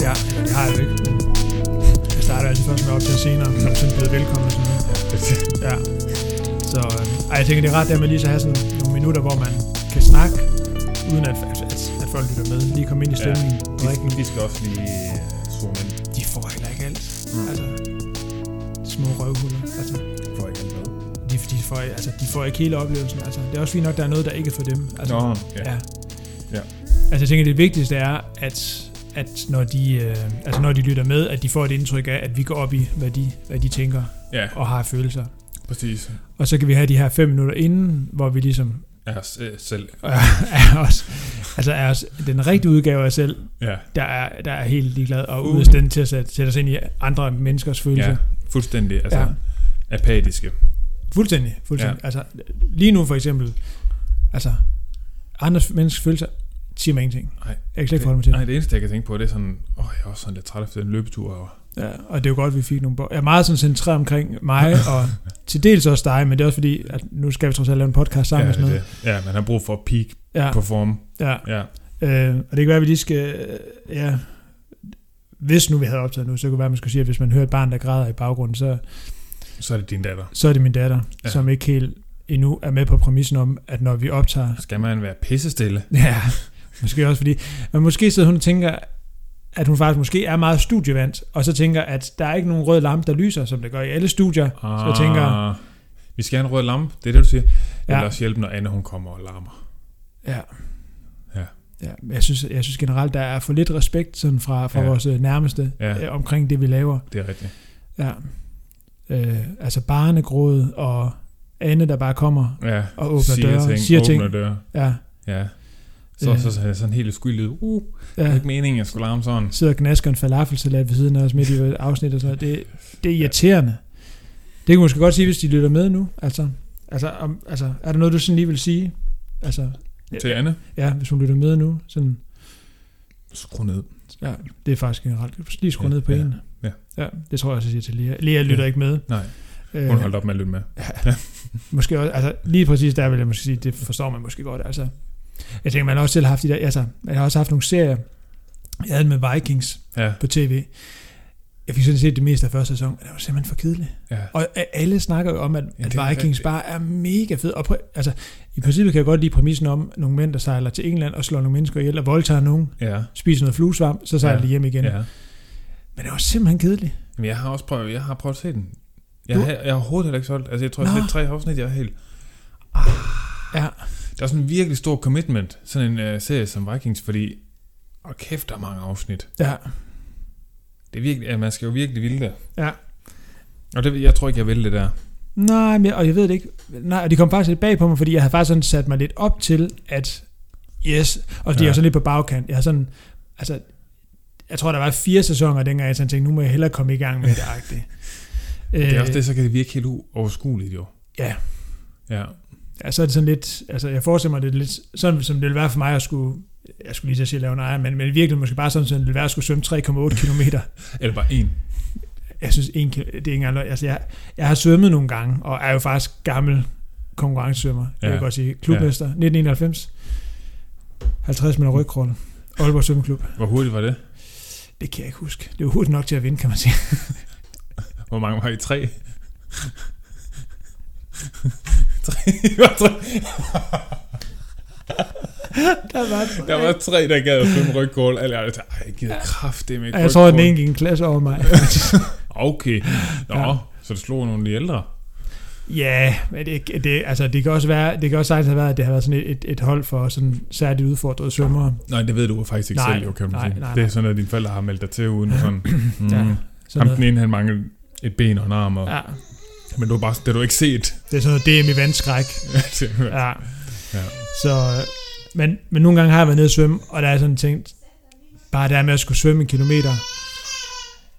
Ja, det har jeg jo ikke. Jeg starter altid først med op til senere, når du sådan velkommen sådan. Ja. Så øh, ej, jeg tænker, det er ret der med lige så at have sådan nogle minutter, hvor man kan snakke, uden at, at, at, at folk lytter med. Lige komme ind i stemningen. Ja. De, de skal også lige øh, zoome ind. De får heller ikke alt. Mm. Altså, små røvhuller. Altså, De får ikke alt med. de, de, får, altså, de får ikke hele oplevelsen. Altså, det er også fint nok, der er noget, der ikke er for dem. Altså, Nå, ja. ja. Ja. Altså jeg tænker, det vigtigste er, at, at når, de, øh, altså når de lytter med, at de får et indtryk af, at vi går op i, hvad de, hvad de tænker Ja, og har følelser. præcis. Og så kan vi have de her fem minutter inden, hvor vi ligesom Er os øh, selv. er, er os, altså er os den rigtige udgave af os selv, Ja, der er, der er helt ligeglad og Uh. ude af stand til at sætte, sætte os ind i andre menneskers følelser. ja fuldstændig. Altså, Ja. apatiske. Fuldstændig, fuldstændig. Ja. Altså, lige nu for eksempel, altså, andres menneskers følelser siger mig ingenting. Nej. Jeg kan slet ikke forholde mig til det. Nej, det eneste, jeg kan tænke på, det er sådan, åh, jeg er også sådan lidt træt efter den løbetur. Og, Ja, og det er jo godt, at vi fik nogle borg. Jeg er meget sådan centreret omkring mig, og til dels også dig, men det er også fordi, at nu skal vi trods alt lave en podcast sammen ja, og sådan det, noget. ja, man har brug for at peak Ja, perform. ja. Ja, Øh, og det kan være, at vi lige skal... Ja, hvis nu vi havde optaget nu, så kunne det være, at man skulle sige, at hvis man hører et barn, der græder i baggrunden, så, så er det din datter. så er det min datter. Ja. som ikke helt endnu er med på præmissen om, at når vi optager... Skal man være pissestille? Ja, måske også fordi... Men måske sidder hun og tænker, at hun faktisk måske er meget studievant, og så tænker, at der er ikke nogen rød lampe, der lyser, som det gør i alle studier. Så jeg tænker, Ah, Vi skal have en rød lampe, det er det, du siger. Det Ja. vil også hjælpe, når Anne hun kommer og larmer. Ja. Ja. ja. Jeg synes, jeg synes generelt, der er for lidt respekt sådan fra, fra ja. Vores øh, nærmeste Ja. øh, omkring det, vi laver. Det er rigtigt. Ja. Øh, altså barnegråd og Anne, der bare kommer. Ja, Og åbner siger døre, ting, siger ting. åbner døre. Ja. Ja. Så, Øh. så, så sådan helt skyldig. Uh, det er ja. ikke meningen, jeg skulle larme sådan. Sidder og gnasker en falafelsalat ved siden af os midt i et afsnit og sådan noget. Det, det er irriterende. Det kan man måske godt sige, hvis de lytter med nu. Altså, altså, om, altså er der noget, du sådan lige vil sige? Altså, Til Anne. ja, hvis hun lytter med nu. Sådan, Skru ned. ja, det er faktisk generelt. Lige skrue Ja, ned på ja, en. ja. ja. det tror jeg også, jeg siger til Lea. Lea lytter Ja. ikke med. Nej, hun holdt op med at lytte med. Måske også, altså lige præcis der vil jeg måske sige, det forstår man måske godt. Altså, jeg tænker, man har også selv haft de der, altså, man har også haft nogle serier, jeg havde med Vikings Ja, på tv. Jeg fik sådan set det meste af første sæson, men det var simpelthen for kedeligt. ja. Og alle snakker jo om, at, Ja, at Vikings bare er mega fed. Og prøv, altså, i princippet kan jeg godt lide præmissen om nogle mænd, der sejler til England og slår nogle mennesker ihjel og voldtager nogen, Ja, spiser noget fluesvamp, så sejler Ja. de hjem igen. ja. Men det var simpelthen kedeligt. Men jeg har også prøvet, jeg har prøvet at se den. Jeg, Du- har, jeg har overhovedet heller ikke solgt. Altså, jeg tror, jeg har set tre afsnit, jeg er helt... Ja, Der er sådan en virkelig stor commitment, sådan en uh, serie som Vikings, fordi... Og kæft, der er mange afsnit. ja, Det er virkelig, ja, man skal jo virkelig ville det. ja. Og det, jeg tror ikke, jeg vil det der. Nej, men, jeg- og jeg ved det ikke. Nej, og det kom faktisk lidt bag på mig, fordi jeg havde faktisk sådan sat mig lidt op til, at yes, og det ja. Er sådan lidt på bagkant. Jeg har sådan, altså, jeg tror, der var fire sæsoner, dengang jeg sådan tænkte, nu må jeg hellere komme i gang med det. Det er også Øh, det, så kan det virke helt uoverskueligt jo. Ja. Ja. Ja, så er det sådan lidt, altså jeg forestiller mig, det lidt sådan, som det ville være for mig at skulle, jeg skulle lige til at sige, lave en ejer, men, men virkelig måske bare sådan, som det ville være at skulle svømme 3,8 km. Eller bare en. Jeg synes, en, det er ikke engang altså jeg, jeg har svømmet nogle gange, og er jo faktisk gammel konkurrencesvømmer, det vil Ja. godt sige. Klubmester, 1991. 50 meter rygkrolle. Aalborg Svømmeklub. Hvor hurtigt var det? Det kan jeg ikke huske. Det var hurtigt nok til at vinde, kan man sige. Hvor mange var I? Tre? tre? Var tre? Der var Der tre, der at svømme rygkål. Eller jeg tænkte, jeg gider kraft det med jeg tror, at den ene gik en klasse over mig. Okay. Nå, Ja. så du slog nogle af de ældre? Ja, men det, det, altså, det kan også være, det kan også sagtens have været, at det har været sådan et, et, et hold for sådan særligt udfordrede svømmere. Nej, det ved du faktisk ikke Nej, selv, jo, kan man nej, sige. nej, Det er nej. sådan, at dine forældre har meldt dig til uden sådan. Mm. Ja. Sådan Ham noget. den ene, han manglede et ben og en arm, og, Ja, men du har bare, det har du ikke set. det er sådan noget DM i vandskræk. ja. Ja. Så, øh, men, men nogle gange har jeg været nede og svømme, og der er sådan tænkt, bare det med at skulle svømme en kilometer,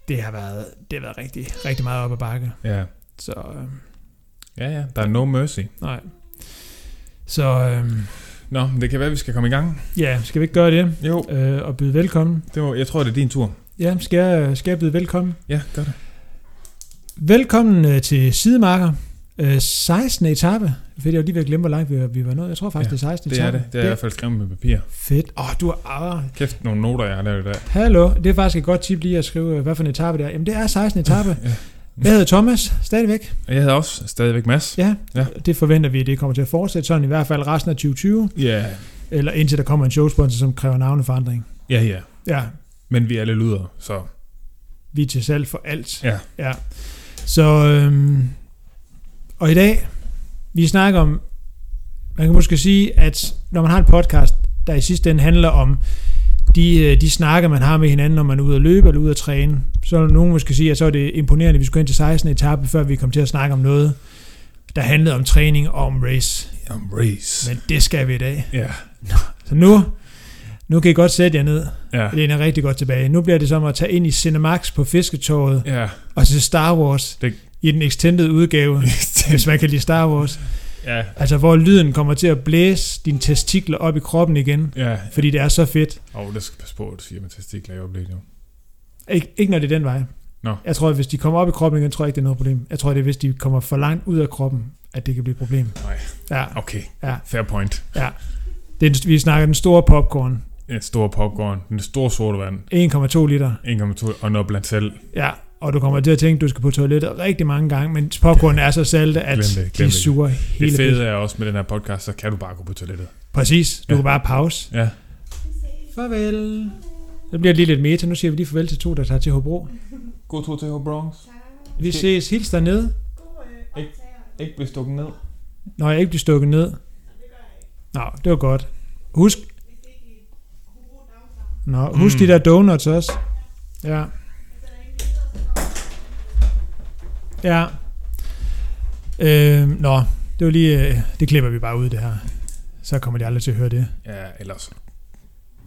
det har været, det har været rigtig, rigtig meget op ad bakke. ja. Så øh, Ja, ja, der er no mercy. nej. Så øh, Nå, det kan være, at vi skal komme i gang. ja, skal vi ikke gøre det? Jo, Øh, og byde velkommen. det må, jeg tror, det er din tur. Ja, skal jeg, skal jeg byde velkommen? Ja, gør det. Velkommen øh, til Sidemarker. Øh, 16. etape. Fedt, jeg var lige ved at glemme, hvor langt vi, vi var nået. Jeg tror faktisk, Ja, det er 16. Det er etape. det. Det er i hvert fald skrevet med papir. Fedt. Åh, oh, du har... Ah, Kæft, nogle noter, jeg har lavet i dag. hallo. Det er faktisk et godt tip lige at skrive, hvad for en etape det er. Jamen, det er 16. etape. Ja. Jeg hedder Thomas, stadigvæk. Jeg hedder også stadigvæk Mads. Ja, Ja. det forventer vi, at det kommer til at fortsætte sådan i hvert fald resten af 2020. Ja. Eller indtil der kommer en showsponsor, som kræver navneforandring. Ja, ja. Ja, Men vi alle lyder, så vi er til salg for alt. ja. Ja. Så, øhm, og i dag, vi snakker om, man kan måske sige, at når man har en podcast, der i sidste ende handler om de, øh, de snakker, man har med hinanden, når man er ude at løbe eller ude at træne, så er nogen måske sige, at så er det imponerende, at vi skulle ind til 16. etape, før vi kom til at snakke om noget, der handlede om træning og om race. Om race. Men det skal vi i dag. Ja. Så nu, nu kan I godt sætte jer ned. Ja. Det er rigtig godt tilbage. Nu bliver det som at tage ind i Cinemax på Fisketåret Ja. og se Star Wars Det- i den extended udgave, hvis man kan lide Star Wars. ja. Altså, hvor lyden kommer til at blæse dine testikler op i kroppen igen, Ja. fordi det er så fedt. Åh, oh, det skal passe på, at du siger med testikler i øjeblikket nu. Ik- ikke når det er den vej. Nå. Jeg tror, at hvis de kommer op i kroppen igen, tror jeg ikke, det er noget problem. Jeg tror, det er, hvis de kommer for langt ud af kroppen, at det kan blive et problem. Nej. Ja, Okay. Ja. Fair point. det er, vi snakker den store popcorn. Et stor popcorn, en stor sodavand, 1,2 liter. 1,2 og noget blandt selv. Ja, og du kommer til at tænke, at du skal på toilettet rigtig mange gange, men popcorn er så salte, at Glem det, glem de det. suger Det hele fede fedt. er også med den her podcast, så kan du bare gå på toilettet. Præcis. Du Ja. kan bare pause. Ja. Farvel. Så bliver det lige lidt meta. Nu siger vi lige farvel til to, der tager til Hobro. God tur til Bronx. Vi ses. Hils dernede. Ikke blive stukket ned. Når jeg ikke bliver stukket ned. Nå, det var godt. Husk... Nå, husk Mm. de der donuts også. Ja. Ja. Øh, nå, det var lige... øh, Det klipper vi bare ud, det her. Så kommer de aldrig til at høre det. Ja, ellers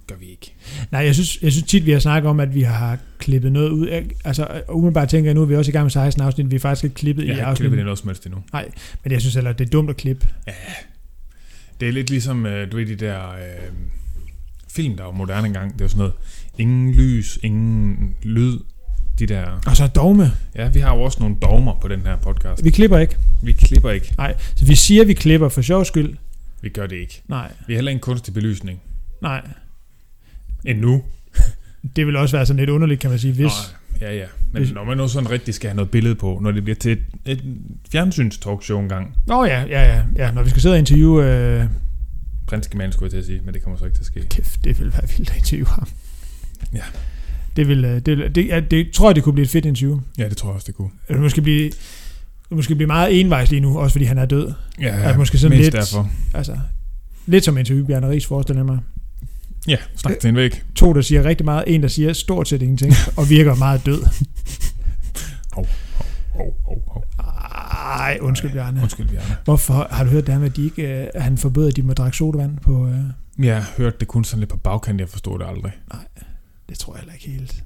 gør vi ikke. Nej, jeg synes, jeg synes tit, vi har snakket om, at vi har klippet noget ud. Jeg, altså, umiddelbart tænker jeg, nu er vi også i gang med 16 afsnit. Vi er faktisk ikke klippet Jeg i har ikke afsnit. klippet det noget som helst endnu. Men jeg synes heller, det er dumt at klippe. Det er lidt ligesom, øh, du ved, de der øh, film, der var moderne engang. Det er jo sådan noget, ingen lys, ingen lyd. De der... Og så dogme. Ja, vi har jo også nogle dogmer på den her podcast. Vi klipper ikke. Vi klipper ikke. Nej, så vi siger, vi klipper for sjov skyld. Vi gør det ikke. Nej, Vi har heller ingen kunstig belysning. nej. Endnu. Det vil også være sådan lidt underligt, kan man sige, hvis... Nå, ja, ja. Men Hvis- når man nu sådan rigtig skal have noget billede på, når det bliver til et, et fjernsynstalkshow engang. Nå ja, ja, ja, ja. Når vi skal sidde og interviewe... Øh, Prinske mand skulle jeg til at sige, men det kommer så ikke til at ske. kæft, det vil være vildt at interviewe ham. Ja. Det vil... øh, Det, det, ja, det tror jeg, det kunne blive et fedt interview. Ja, det tror jeg også, det kunne. Det måske blive, det måske blive meget envejs lige nu, også fordi han er død. Ja, Ja, måske sådan mest lidt- derfor. Altså, lidt som interview Bjarne Ries, forestiller jeg mig. Ja, snak til en væg. To, der siger rigtig meget, en, der siger stort set ingenting, og virker meget død. Hov, hov, hov. Ej, undskyld Bjarne. Undskyld, Bjarne. Hvorfor har du hørt det her med, at de ikke, øh, at han forbød, at de må drikke sodavand på... Øh, Jeg har hørt det kun sådan lidt på bagkant, jeg forstod det aldrig. det tror jeg heller ikke helt.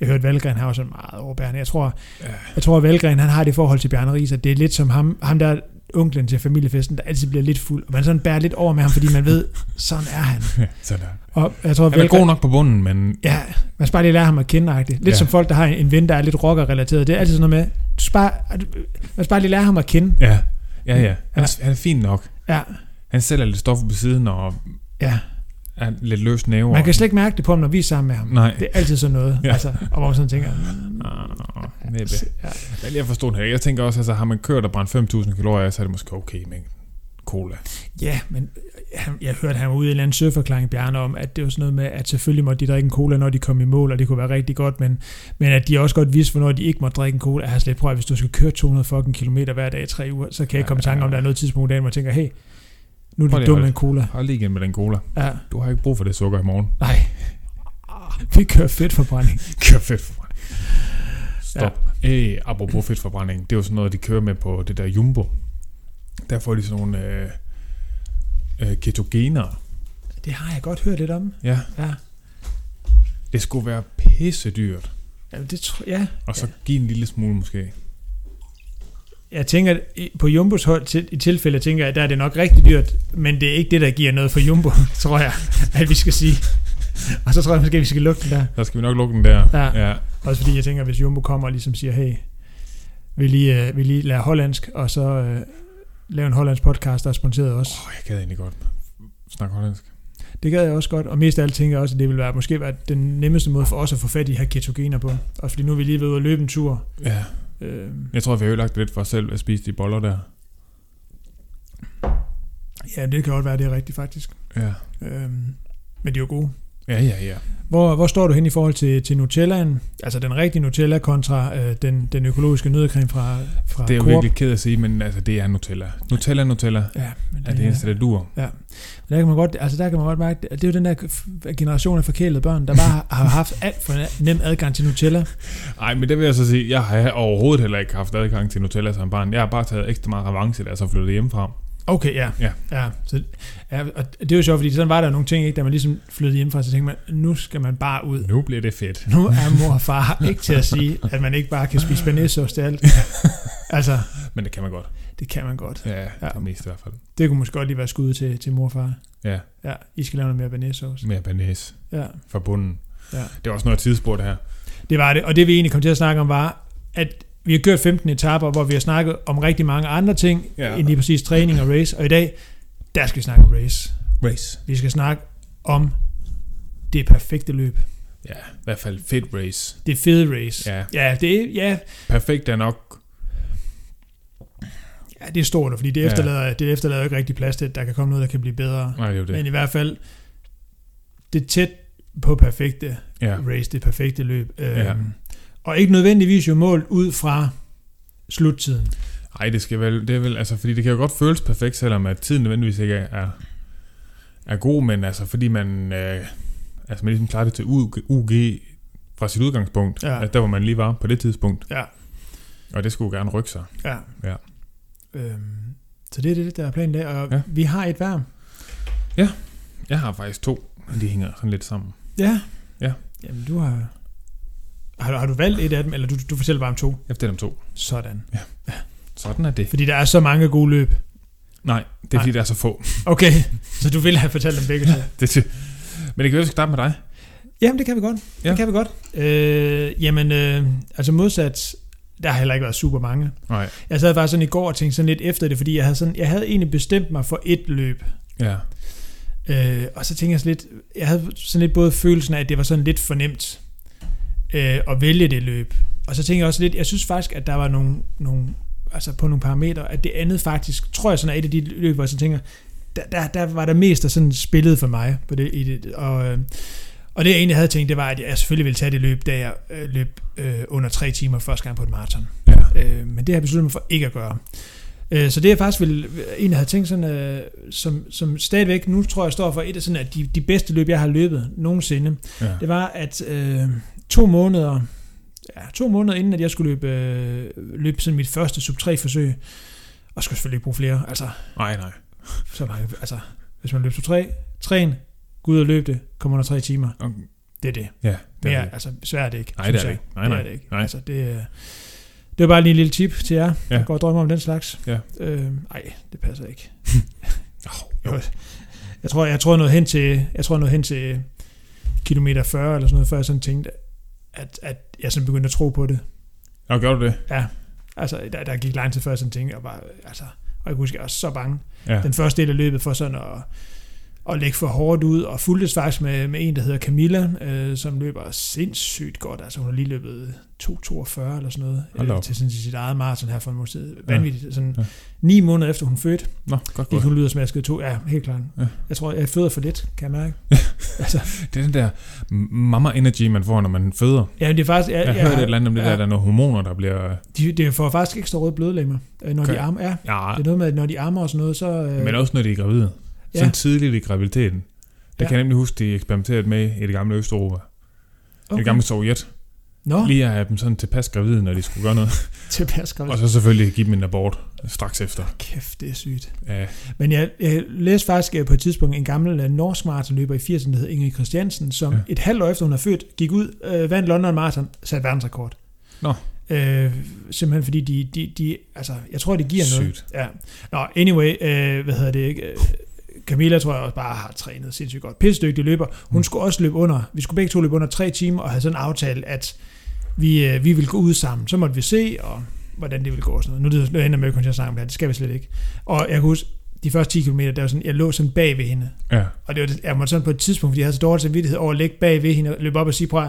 Jeg hørte Valgren har også meget overbærende. Jeg tror, Ja. jeg tror at Valgren han har det forhold til Bjarne Ries, at det er lidt som ham, ham der onklen til familiefesten, der altid bliver lidt fuld, og man sådan bærer lidt over med ham, fordi man ved, sådan er han. Ja, sådan der. Og jeg tror, Han er god nok på bunden, men Ja, man skal bare lige lære ham at kende -agtigt. Lidt Ja. ja. som folk, der har en ven, der er lidt rocker-relateret. Det er altid sådan noget med, du skal bare, man skal bare lige lære ham at kende. ja, ja, ja. Han er, han er fin nok. Ja, Han sælger lidt stof på siden og ja. Er lidt løs næve. Man kan slet ikke mærke det på ham, når vi er sammen med ham. Nej. Det er altid sådan noget. Ja. Ja. Altså, og hvor man sådan tænker, mm, Ah, næppe. ja. Jeg lige forstå det her. Jeg tænker også, altså har man kørt og brændt 5.000 kalorier så er det måske okay med en cola. ja, men han, jeg hørte, han var ude i en eller anden søforklaring, Bjarne, om, at det var sådan noget med, at selvfølgelig måtte de drikke en cola, når de kom i mål, og det kunne være rigtig godt, men, men at de også godt vidste, hvornår de ikke måtte drikke en cola. Jeg har slet prøvet, at hvis du skal køre 200 fucking kilometer hver dag i tre uger, så kan jeg ikke komme i tanke om, der er noget tidspunkt, hvor jeg tænker, hey, nu er dumt at med en cola. Hold lige igen med den cola. Ja, Du har ikke brug for det sukker i morgen. nej. Vi kører fedtforbrænding. Kør fedtforbrænding. Stop. Ja. Æh, apropos fedtforbrænding, det er jo sådan noget, de kører med på det der Jumbo. Der får de sådan nogle øh, øh, ketogener. Det har jeg godt hørt lidt om. Ja, Ja, det skulle være pisse dyrt. Jamen, det tror ja. Og så give en lille smule måske. Jeg tænker, på Jumbos hold, til, i tilfælde tænker jeg, der er det nok rigtig dyrt, men det er ikke det, der giver noget for Jumbo, tror jeg, at vi skal sige. Og så tror jeg måske, at vi skal lukke den der. Så skal vi nok lukke den der. Ja. ja. Også fordi jeg tænker, hvis Jumbo kommer og ligesom siger, hey, vil lige, øh, vil lige lære hollandsk, og så øh, lave en hollandsk podcast, der er sponsoreret også. Åh, oh, jeg gad egentlig godt snakke hollandsk. Det gad jeg også godt, og mest af alt tænker jeg også, at det vil være, måske være den nemmeste måde for os at få fat i her ketogener på. Også fordi nu er vi lige ved at løbe en tur. Ja, Øh, jeg tror, vi har ødelagt lidt for os selv at spise de boller der. ja, det kan godt være, det er rigtigt faktisk. Ja. Øh, men de er jo gode. Ja, ja, ja. Hvor, hvor står du hen i forhold til, til Nutellaen? Altså den rigtige Nutella kontra øh, den, den økologiske nødecreme fra, fra Det er jo Coop. virkelig ked at sige, men altså, det er Nutella. Nutella, Nutella Ja, men er det eneste, der dur. Der kan man godt, altså der kan man godt mærke, at det er jo den der generation af forkælede børn, der bare har haft alt for nem adgang til Nutella. Nej, men det vil jeg så sige, jeg har overhovedet heller ikke haft adgang til Nutella som barn. Jeg har bare taget ekstra meget revanche, da jeg så flyttede hjemmefra. Okay, ja. Ja. ja, så, ja og det er jo sjovt, fordi sådan var der nogle ting, ikke, da man ligesom flyttede hjemmefra, så tænkte man, nu skal man bare ud. Nu bliver det fedt. Nu er mor og far ikke til at sige, at man ikke bare kan spise banæssauce til alt. Altså, Men det kan man godt. det kan man godt. Ja, ja. det meste i hvert fald. Det kunne måske godt lige være skud til, til mor og far. Ja, Ja, I skal lave noget mere banæssauce. mere banæs Ja, fra bunden. ja. Det er også noget tidsspur, det her. Det var det, og det vi egentlig kom til at snakke om var, at vi har kørt 15 etaper, hvor vi har snakket om rigtig mange andre ting, Ja. ja. end lige præcis træning og race, og i dag, der skal vi snakke om race. Race. Vi skal snakke om det perfekte løb. Ja, i hvert fald fedt race. Det fede race. Ja, Ja, det ja, perfekt er nok... ja, det er stort, fordi det Ja. efterlader, det efterlader ikke rigtig plads til, at der kan komme noget, der kan blive bedre. Nej, det er det. Men i hvert fald, det er tæt på perfekte Ja, race, det perfekte løb. Ja. Øhm, Og ikke nødvendigvis jo målt ud fra sluttiden. Ej, det skal vel, det er vel, altså, fordi det kan jo godt føles perfekt, selvom at tiden nødvendigvis ikke er, er god, men altså, fordi man, øh, altså, man ligesom klarer det til UG, UG fra sit udgangspunkt, Ja. altså, der hvor man lige var på det tidspunkt, Ja. og det skulle gerne rykke sig. Ja. Ja. Øhm, så det er det, der er planen der. Og Ja. ja. vi har et værm. Jeg har faktisk to, men de hænger sådan lidt sammen. Ja. Ja. Jamen, du har... Har, du- har du valgt et af dem, eller du, du fortæller bare om to? Jeg fortæller om to. Sådan. Sådan er det. Fordi der er så mange gode løb. Nej, det er Nej. fordi, der er så få. Okay, så du vil have fortalt dem begge to. det er, men det kan jo ikke starte med dig. Jamen, det kan vi godt. Ja. Ja. Det kan vi godt. Øh, jamen, øh, altså modsat, der har heller ikke været super mange. Nej. Jeg sad faktisk sådan i går og tænkte sådan lidt efter det, fordi jeg havde, sådan, jeg havde egentlig bestemt mig for et løb. Ja. Øh, og så tænkte jeg sådan lidt, jeg havde sådan lidt både følelsen af, at det var sådan lidt fornemt øh, at vælge det løb. Og så tænkte jeg også lidt, jeg synes faktisk, at der var nogle, nogle altså på nogle parametre, at det andet faktisk, tror jeg sådan er et af de løb, hvor jeg så tænker, der, der, der var der mest, der sådan spillede for mig på det, i det og, øh, og det jeg egentlig havde tænkt, det var, at jeg selvfølgelig ville tage det løb, da jeg øh, løb øh, under tre timer første gang på et maraton. Ja. Øh, men det har jeg besluttet mig for ikke at gøre. Øh, så det jeg faktisk ville, egentlig havde tænkt sådan, øh, som, som stadigvæk, nu tror jeg står for et af sådan, at de, de bedste løb, jeg har løbet nogensinde, ja. det var, at øh, to måneder, ja, to måneder inden, at jeg skulle løbe, øh, løbe sådan mit første sub 3 forsøg, og skulle selvfølgelig ikke bruge flere, altså, Nej, nej. så var jeg, altså, hvis man løber sub 3, træn, gå ud og løb det, kom under tre timer, Og, det er det. ja, det er Mere, det. altså, svært er det ikke. Nej, det er det ikke. Nej, nej. Det er det ikke. Nej. Altså, det, er- det var bare lige en lille tip til jer, Ja. der går og drømmer om den slags. Ja. Øh, ej, det passer ikke. Jo. Jo. Jeg tror, jeg tror noget hen til, jeg tror noget hen til kilometer 40 eller sådan noget, før jeg sådan tænkte, at, at jeg sådan begyndte at tro på det. Nå, gør du det? Ja, altså, der, der gik lang tid før, jeg sådan tænkte, jeg bare, altså, og jeg kunne huske, jeg var så bange. Ja. Den første del af løbet for sådan at, at lægge for hårdt ud, og fuldtes faktisk med, med en, der hedder Camilla, øh, som løber sindssygt godt. Altså hun har lige løbet 2.42 eller sådan noget, øh, til sådan, sit eget maraton her for en måned siden. Vanvittigt. Sådan, Ja. Ni måneder efter hun fødte, Nå, godt gik hun ud og smaskede to. Ja, helt klart. Ja. Jeg tror, jeg føder for lidt, kan jeg mærke. altså, Det er den der mama energy, man får, når man føder. ja, det er faktisk... Jeg, Jeg, jeg hørte et eller andet om det ja. der, der er nogle hormoner, der bliver... De, det får faktisk ekstra røde blødlemmer, øh, når Okay. de armer. Ja, Ja, det er noget med, at når de armer og sådan noget, så... Øh, men også når de er gravide. Ja. Sådan tidligt i graviditeten. Det Ja. kan jeg nemlig huske, de eksperimenterede med i det gamle Østeuropa. Okay. okay. Det gamle Sovjet. Nå, Lige at have dem sådan tilpas gravide, når de skulle gøre noget. tilpas gravid. Og så selvfølgelig give dem en abort straks efter. Kæft, det er sygt. Ja, Men jeg, jeg læste faktisk øh, på et tidspunkt en gammel uh, norsk maratonløber i 80'erne, der hed Ingrid Christiansen, som Ja. ja. et halvt år efter hun er født, gik ud, øh, vandt London Marathon, satte verdensrekord. Nå. Øh, simpelthen fordi de, de, de, altså, jeg tror, det giver noget. sygt. Ja. Nå, anyway, øh, hvad hedder det ikke? Camilla tror jeg også bare har trænet sindssygt godt. Pissedygtig løber. Hun Mm. skulle også løbe under, vi skulle begge to løbe under tre timer, og havde sådan en aftale, at vi, øh, vi ville gå ud sammen. Så måtte vi se, og hvordan det ville gå og sådan noget. Nu, det, ender med at kunne snakke om det her, det skal vi slet ikke. Og jeg kan huske, de første 10 km, der var sådan, jeg lå sådan bag ved hende. Ja. Og det var, jeg måtte sådan på et tidspunkt, fordi jeg havde så dårlig samvittighed over at ligge bag ved hende, og løbe op og sige, prøv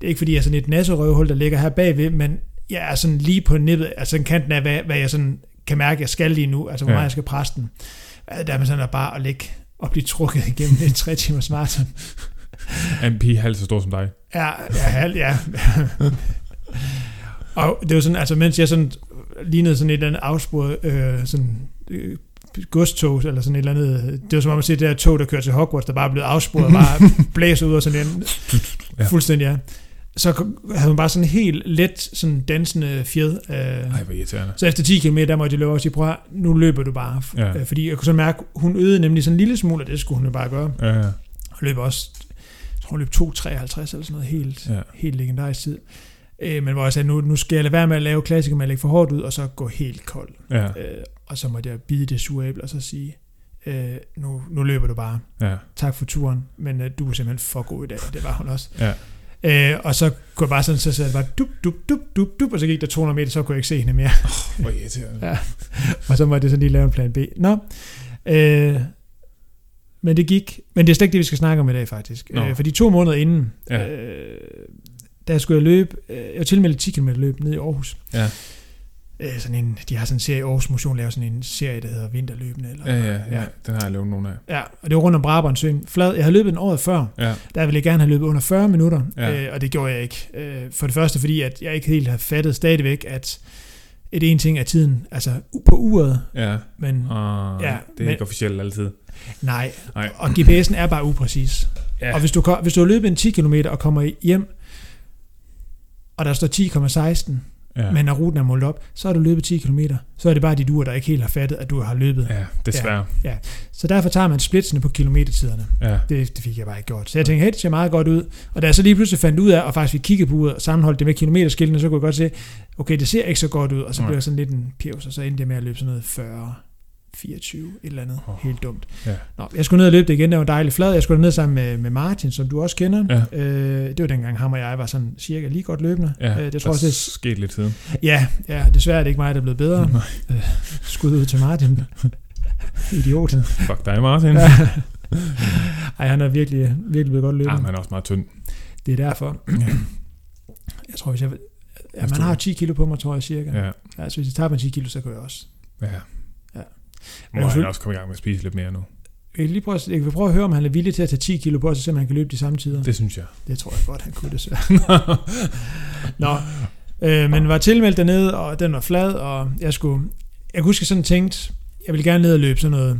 det er ikke fordi, jeg er sådan et nasserøvhul, der ligger her bagved, men jeg er sådan lige på nippet, altså sådan kanten af, hvad, hvad jeg sådan kan mærke, jeg skal lige nu, altså hvor Ja. meget jeg skal presse den. Der er man sådan at bare at ligge og blive trukket igennem en tre timers maraton. En pige halvt så stor som dig? Ja, ja, halv, ja. og det var sådan, altså mens jeg sådan lignede sådan et eller andet afsporet, øh, sådan øh, godstog, eller sådan et eller andet, det var som om at se det der tog, der kører til Hogwarts, der bare er blevet afsporet, bare blæser ud og sådan en, Ja. fuldstændig, ja. Så havde man bare sådan en helt let, sådan dansende fjed. Øh, Ej, hvor irriterende. så efter 10 km, der måtte jeg løbe og sige, prøv høre, nu løber du bare. Ja. Øh, fordi jeg kunne så mærke, hun øgede nemlig sådan en lille smule, og det skulle hun jo bare gøre. Ja, ja. Og løb også, jeg tror hun løb 2.53 eller sådan noget, helt, Ja. helt legendarisk tid. Øh, men hvor jeg sagde, nu, nu skal jeg lade være med at lave klassiker med at lægge for hårdt ud, og så gå helt kold. Ja, Øh, og så måtte jeg bide det sure æble, og så sige, øh, nu, nu løber du bare. ja, Tak for turen, men øh, du er simpelthen for god i dag, og det var hun også. ja. Øh, og så kunne jeg bare sådan, så sagde jeg bare dup, dup, dup, dup, dup, og så gik der 200 meter, så kunne jeg ikke se hende mere. Hvor irriterende. Ja. og så måtte jeg så lige lave en plan B. Nå, øh, men det gik. Men det er slet ikke det, vi skal snakke om i dag, faktisk. Nå. Øh, fordi to måneder inden, Ja. øh, da skulle jeg løbe, øh, jeg var tilmeldt 10 km løb ned i Aarhus. Ja. Øh, sådan en, de har sådan en serie, Aarhus Motion laver sådan en serie, der hedder Vinterløbende. Eller, Ja, ja, ja. Den har jeg løbet nogle af. ja. og det var rundt om Brabrandsøen. Flad, jeg havde løbet den året før, Ja, der ville jeg gerne have løbet under 40 minutter, Ja. ja. øh, og det gjorde jeg ikke. Øh, for det første, fordi at jeg ikke helt har fattet stadigvæk, at et en ting er tiden, altså på uret, ja. men Og Ja, det er men- ikke officielt altid. nej. Nej. Og GPS'en er bare upræcis. Ja. Og hvis du, hvis du har løbet en 10 km og kommer hjem, og der står 10,16, ja. ja. men når ruten er målt op, så har du løbet 10 km. Så er det bare dit ur, der ikke helt har fattet, at du har løbet. Ja. Ja, desværre. Så derfor tager man splitsene på kilometertiderne. Ja. Det, det fik jeg bare ikke gjort. Så jeg tænkte, hey, det ser meget godt ud. Og da jeg så lige pludselig fandt ud af, og faktisk vi kiggede på uret og sammenholdt det med kilometerskiltene, så kunne jeg godt se, okay, det ser ikke så godt ud. Og så blev jeg sådan lidt en pjevs, og så endte jeg med at løbe sådan noget 40, 24, et eller andet. Åh. Helt dumt. Ja. Nå, jeg skulle ned og løbe det igen, det var dejligt flad. Jeg skulle ned sammen med, med Martin, som du også kender. Ja. Øh, det var dengang ham og jeg var sådan cirka lige godt løbende. Ja, øh, det tror jeg er også, sket lidt siden. det, ja, ja, desværre er det ikke mig, der er blevet bedre. Nej. Øh, skud ud til Martin. Idioten. Fuck dig, Martin. Ja. Ej, han er virkelig, virkelig blevet godt løbende. Ja, man er også meget tynd. Det er derfor. jeg tror, hvis jeg... Ja, man har 10 kilo på mig, tror jeg cirka. Ja. Altså, hvis jeg tager mig 10 kilo, så kan jeg også. Ja. Må han også komme i gang med at spise lidt mere nu. Jeg kan lige prøve, at- jeg kan prøve at høre, om han er villig til at tage 10 kilo på, så simpelthen han kan løbe de samme tider. Det, synes jeg. det tror jeg godt, han kunne desværre. Nå, øh, men var tilmeldt dernede, og den var flad, og jeg skulle... Jeg kunne huske, sådan tænkte, jeg ville gerne ned og løbe sådan noget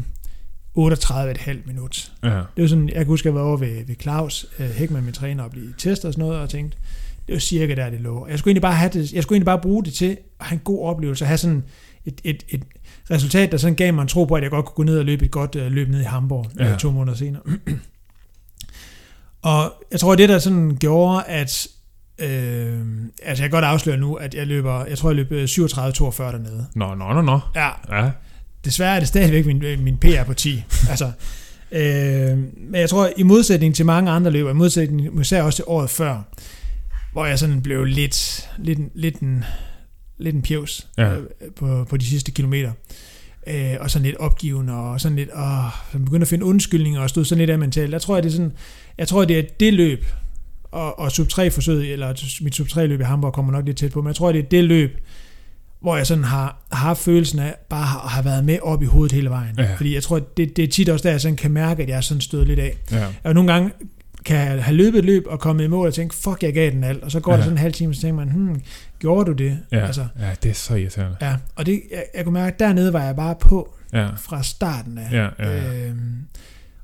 38,5 minut. Ja. Det var sådan, jeg kan huske, at jeg var over ved, ved Claus øh, Hækman, min træner, og blive testet og sådan noget, og tænkte, det var cirka der, det lå. Jeg skulle egentlig bare, have det, jeg skulle egentlig bare bruge det til at have en god oplevelse, og have sådan et, et, et resultat, der sådan gav mig en tro på, at jeg godt kunne gå ned og løbe et godt øh, løb ned i Hamburg Ja. ja. to måneder senere. og jeg tror, det der sådan gjorde, at Øh, altså jeg kan godt afsløre nu, at jeg løber, jeg tror jeg løb øh, 37-42 dernede. Nå, nå, nå, nå. Ja, Ja. desværre er det stadigvæk min, min PR på 10. altså, øh, men jeg tror, i modsætning til mange andre løber, i modsætning især også til året før, hvor jeg sådan blev lidt, lidt, lidt en, lidt en pjevs Ja. øh, på, på de sidste kilometer. Øh, og sådan lidt opgivende, og sådan lidt, åh, så begyndte at finde undskyldninger, og stod sådan lidt af mentalt. Jeg tror, at det er sådan, jeg tror, det er det løb, og, og sub 3 forsøg, eller mit sub 3 løb i Hamburg kommer nok lidt tæt på, men jeg tror, det er det løb, hvor jeg sådan har, har haft følelsen af bare at have været med op i hovedet hele vejen. Ja. Fordi jeg tror, det, det er tit også der, jeg sådan kan mærke, at jeg er sådan stået lidt af. Ja. Og nogle gange kan jeg have løbet et løb og kommet i mål og tænke, fuck, jeg gav den alt. Og så går. Ja. der sådan en halv time, og så tænker man, hmm, gjorde du det? Ja. Altså, ja, det er så irriterende. ja. Og det, jeg, jeg kunne mærke, at dernede var jeg bare på Ja. fra starten af. Ja, ja, ja. Øhm,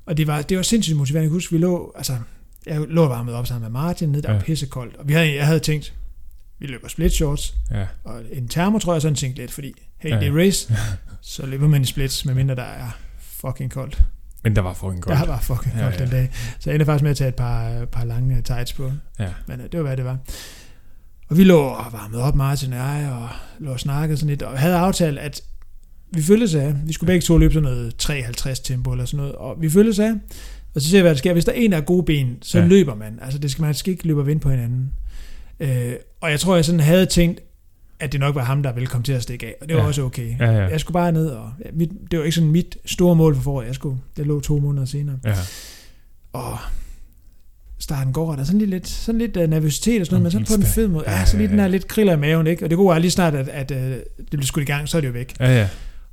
og det var, det var sindssygt motiverende. Jeg kan huske, vi lå, altså, jeg lå varmet op sammen med Martin nede, der Ja. var pissekoldt. Og vi havde, jeg havde tænkt, vi løber split shorts, Ja. og en termo, tror jeg, sådan tænkte lidt, fordi, hey, Ja. det er race, så løber man i splits, medmindre der er fucking koldt. Men der var fucking godt. Der var fucking Ja, koldt ja. den dag. Så jeg endte faktisk med at tage et par, par lange tights på. Ja. Men øh, det var, hvad det var. Og vi lå og varmede op, Martin og jeg, og lå og snakkede sådan lidt, og havde aftalt, at vi følges af. Vi skulle begge to løbe sådan noget 53 tempo eller sådan noget, og vi følges af. Og så ser vi, hvad der sker. Hvis der er en, der er gode ben, så Ja. løber man. Altså, det skal man skal ikke løbe og vinde på hinanden. Øh, og jeg tror, jeg sådan havde tænkt, at det nok var ham, der ville komme til at stikke af. Og det var Ja. også okay. Ja, ja. Jeg skulle bare ned, og mit, det var ikke sådan mit store mål for foråret. Jeg skulle, det lå to måneder senere. Ja. Og starten går, der er sådan lidt, lidt, sådan lidt uh, nervøsitet og sådan noget, men så din på den spæ- fede måde. Ja, så lige den ja. lidt kriller i maven, ikke? Og det gode er lige snart, at, at uh, det bliver skudt i gang, så er det jo væk. Ja, ja.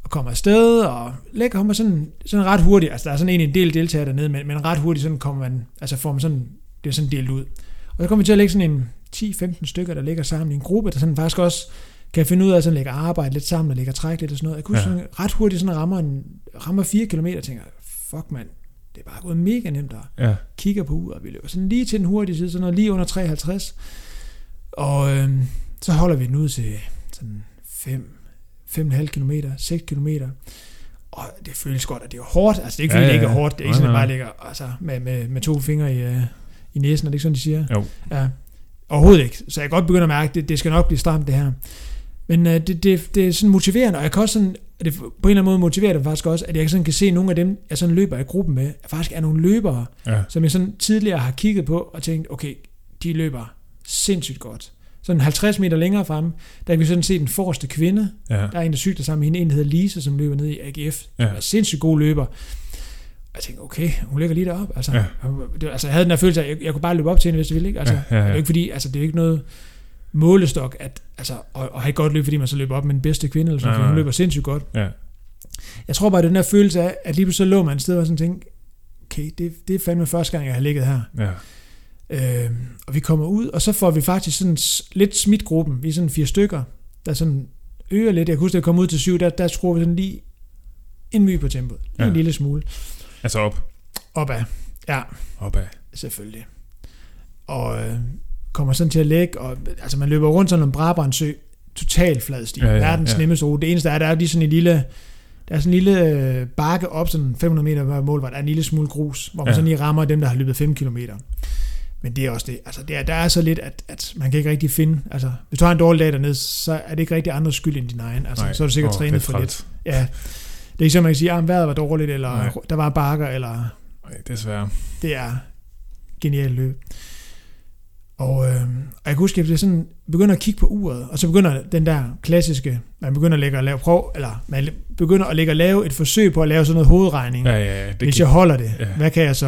Og kommer afsted, og lægger kommer sådan, sådan ret hurtigt. Altså, der er sådan en, en del deltagere dernede, men, men ret hurtigt sådan kommer man, altså får man sådan, det er sådan delt ud. Og så kommer vi til at lægge sådan en 10-15 stykker, der ligger sammen i en gruppe, der sådan faktisk også kan finde ud af at sådan lægge arbejde lidt sammen, og lægge træk lidt og sådan noget. Jeg kunne Ja. sådan ret hurtigt sådan rammer, en, rammer 4 km, og tænker, fuck mand, er bare gået mega nemt, og Ja. kigger på uret, vi løber sådan lige til den hurtige side, sådan noget lige under 53. Og øh, så holder vi den ud til sådan 5, 5,5 km, 6 km. Og det føles godt, og det er hårdt. Altså det er ikke fordi, Ja, ja, ja, det ikke er hårdt. Det er ikke sådan, at man bare ligger altså, med, med, med to fingre i, øh, i næsen, er det ikke sådan, de siger? Jo. Ja. Overhovedet ikke. Så jeg kan godt begynde at mærke, at det, det skal nok blive stramt, det her. Men øh, det, det, det er sådan motiverende, og jeg kan også sådan, det, på en eller anden måde motiverer det faktisk også, at jeg sådan kan se, at nogle af dem, jeg sådan løber i gruppen med, faktisk er nogle løbere, Ja. som jeg sådan tidligere har kigget på og tænkt, okay, de løber sindssygt godt. Sådan 50 meter længere frem, der kan vi sådan se den forreste kvinde. Ja. Der er en, der cykler sammen med hende, en, der hedder Lise, som løber ned i AGF. Ja. Er sindssygt god løber. Og jeg tænkte, okay, hun ligger lige deroppe. Altså, Ja. det, altså jeg havde den der følelse af, at jeg, jeg kunne bare løbe op til hende, hvis jeg ville. Ikke? Altså, Ja, ja, ja. Det er jo ikke fordi, altså, det er ikke noget målestok, at, altså, at, at have et godt løb, fordi man så løber op med den bedste kvinde, eller sådan, Nej, for hun løber sindssygt godt. Ja. Jeg tror bare, det er den der følelse af, at lige pludselig så lå man et sted, og sådan tænkte, okay, det, det er fandme første gang, jeg har ligget her. Ja. Øh, og vi kommer ud, og så får vi faktisk sådan lidt smidt gruppen. Vi er sådan fire stykker, der sådan øger lidt. Jeg kan huske, da jeg kom ud til syv, der, der skruer vi sådan lige en my på tempoet. Ja. Ja. en lille smule. Altså op. Opad. Ja, Opad. selvfølgelig. Og øh, kommer sådan til at lægge, og altså man løber rundt sådan om Brabrandsø, totalt flad sti. Ja, Ja, Verdens ja. nemmeste rute. Det eneste er, der er lige sådan en lille, der er sådan en lille øh, bakke op, sådan 500 meter hver mål, hvor der er en lille smule grus, hvor man Ja. sådan lige rammer dem, der har løbet 5 km. Men det er også det. Altså, det er, der er så lidt, at, at man kan ikke rigtig finde... Altså, hvis du har en dårlig dag dernede, så er det ikke rigtig andres skyld end din egen. Altså, Nej. så er du sikkert Åh, trænet for lidt. Ja. Det er ikke så, man kan sige, at vejret var dårligt, eller Nej. der var bakker, eller Nej, desværre. det er genialt løb. Og, øh, og jeg kan huske, at jeg sådan begynder at kigge på uret, og så begynder den der klassiske, man begynder at lægge og lave prøv, eller man begynder at lægge og lave et forsøg på at lave sådan noget hovedregning. Ja, ja, ja. Det Hvis jeg holder det, Ja. hvad kan jeg så?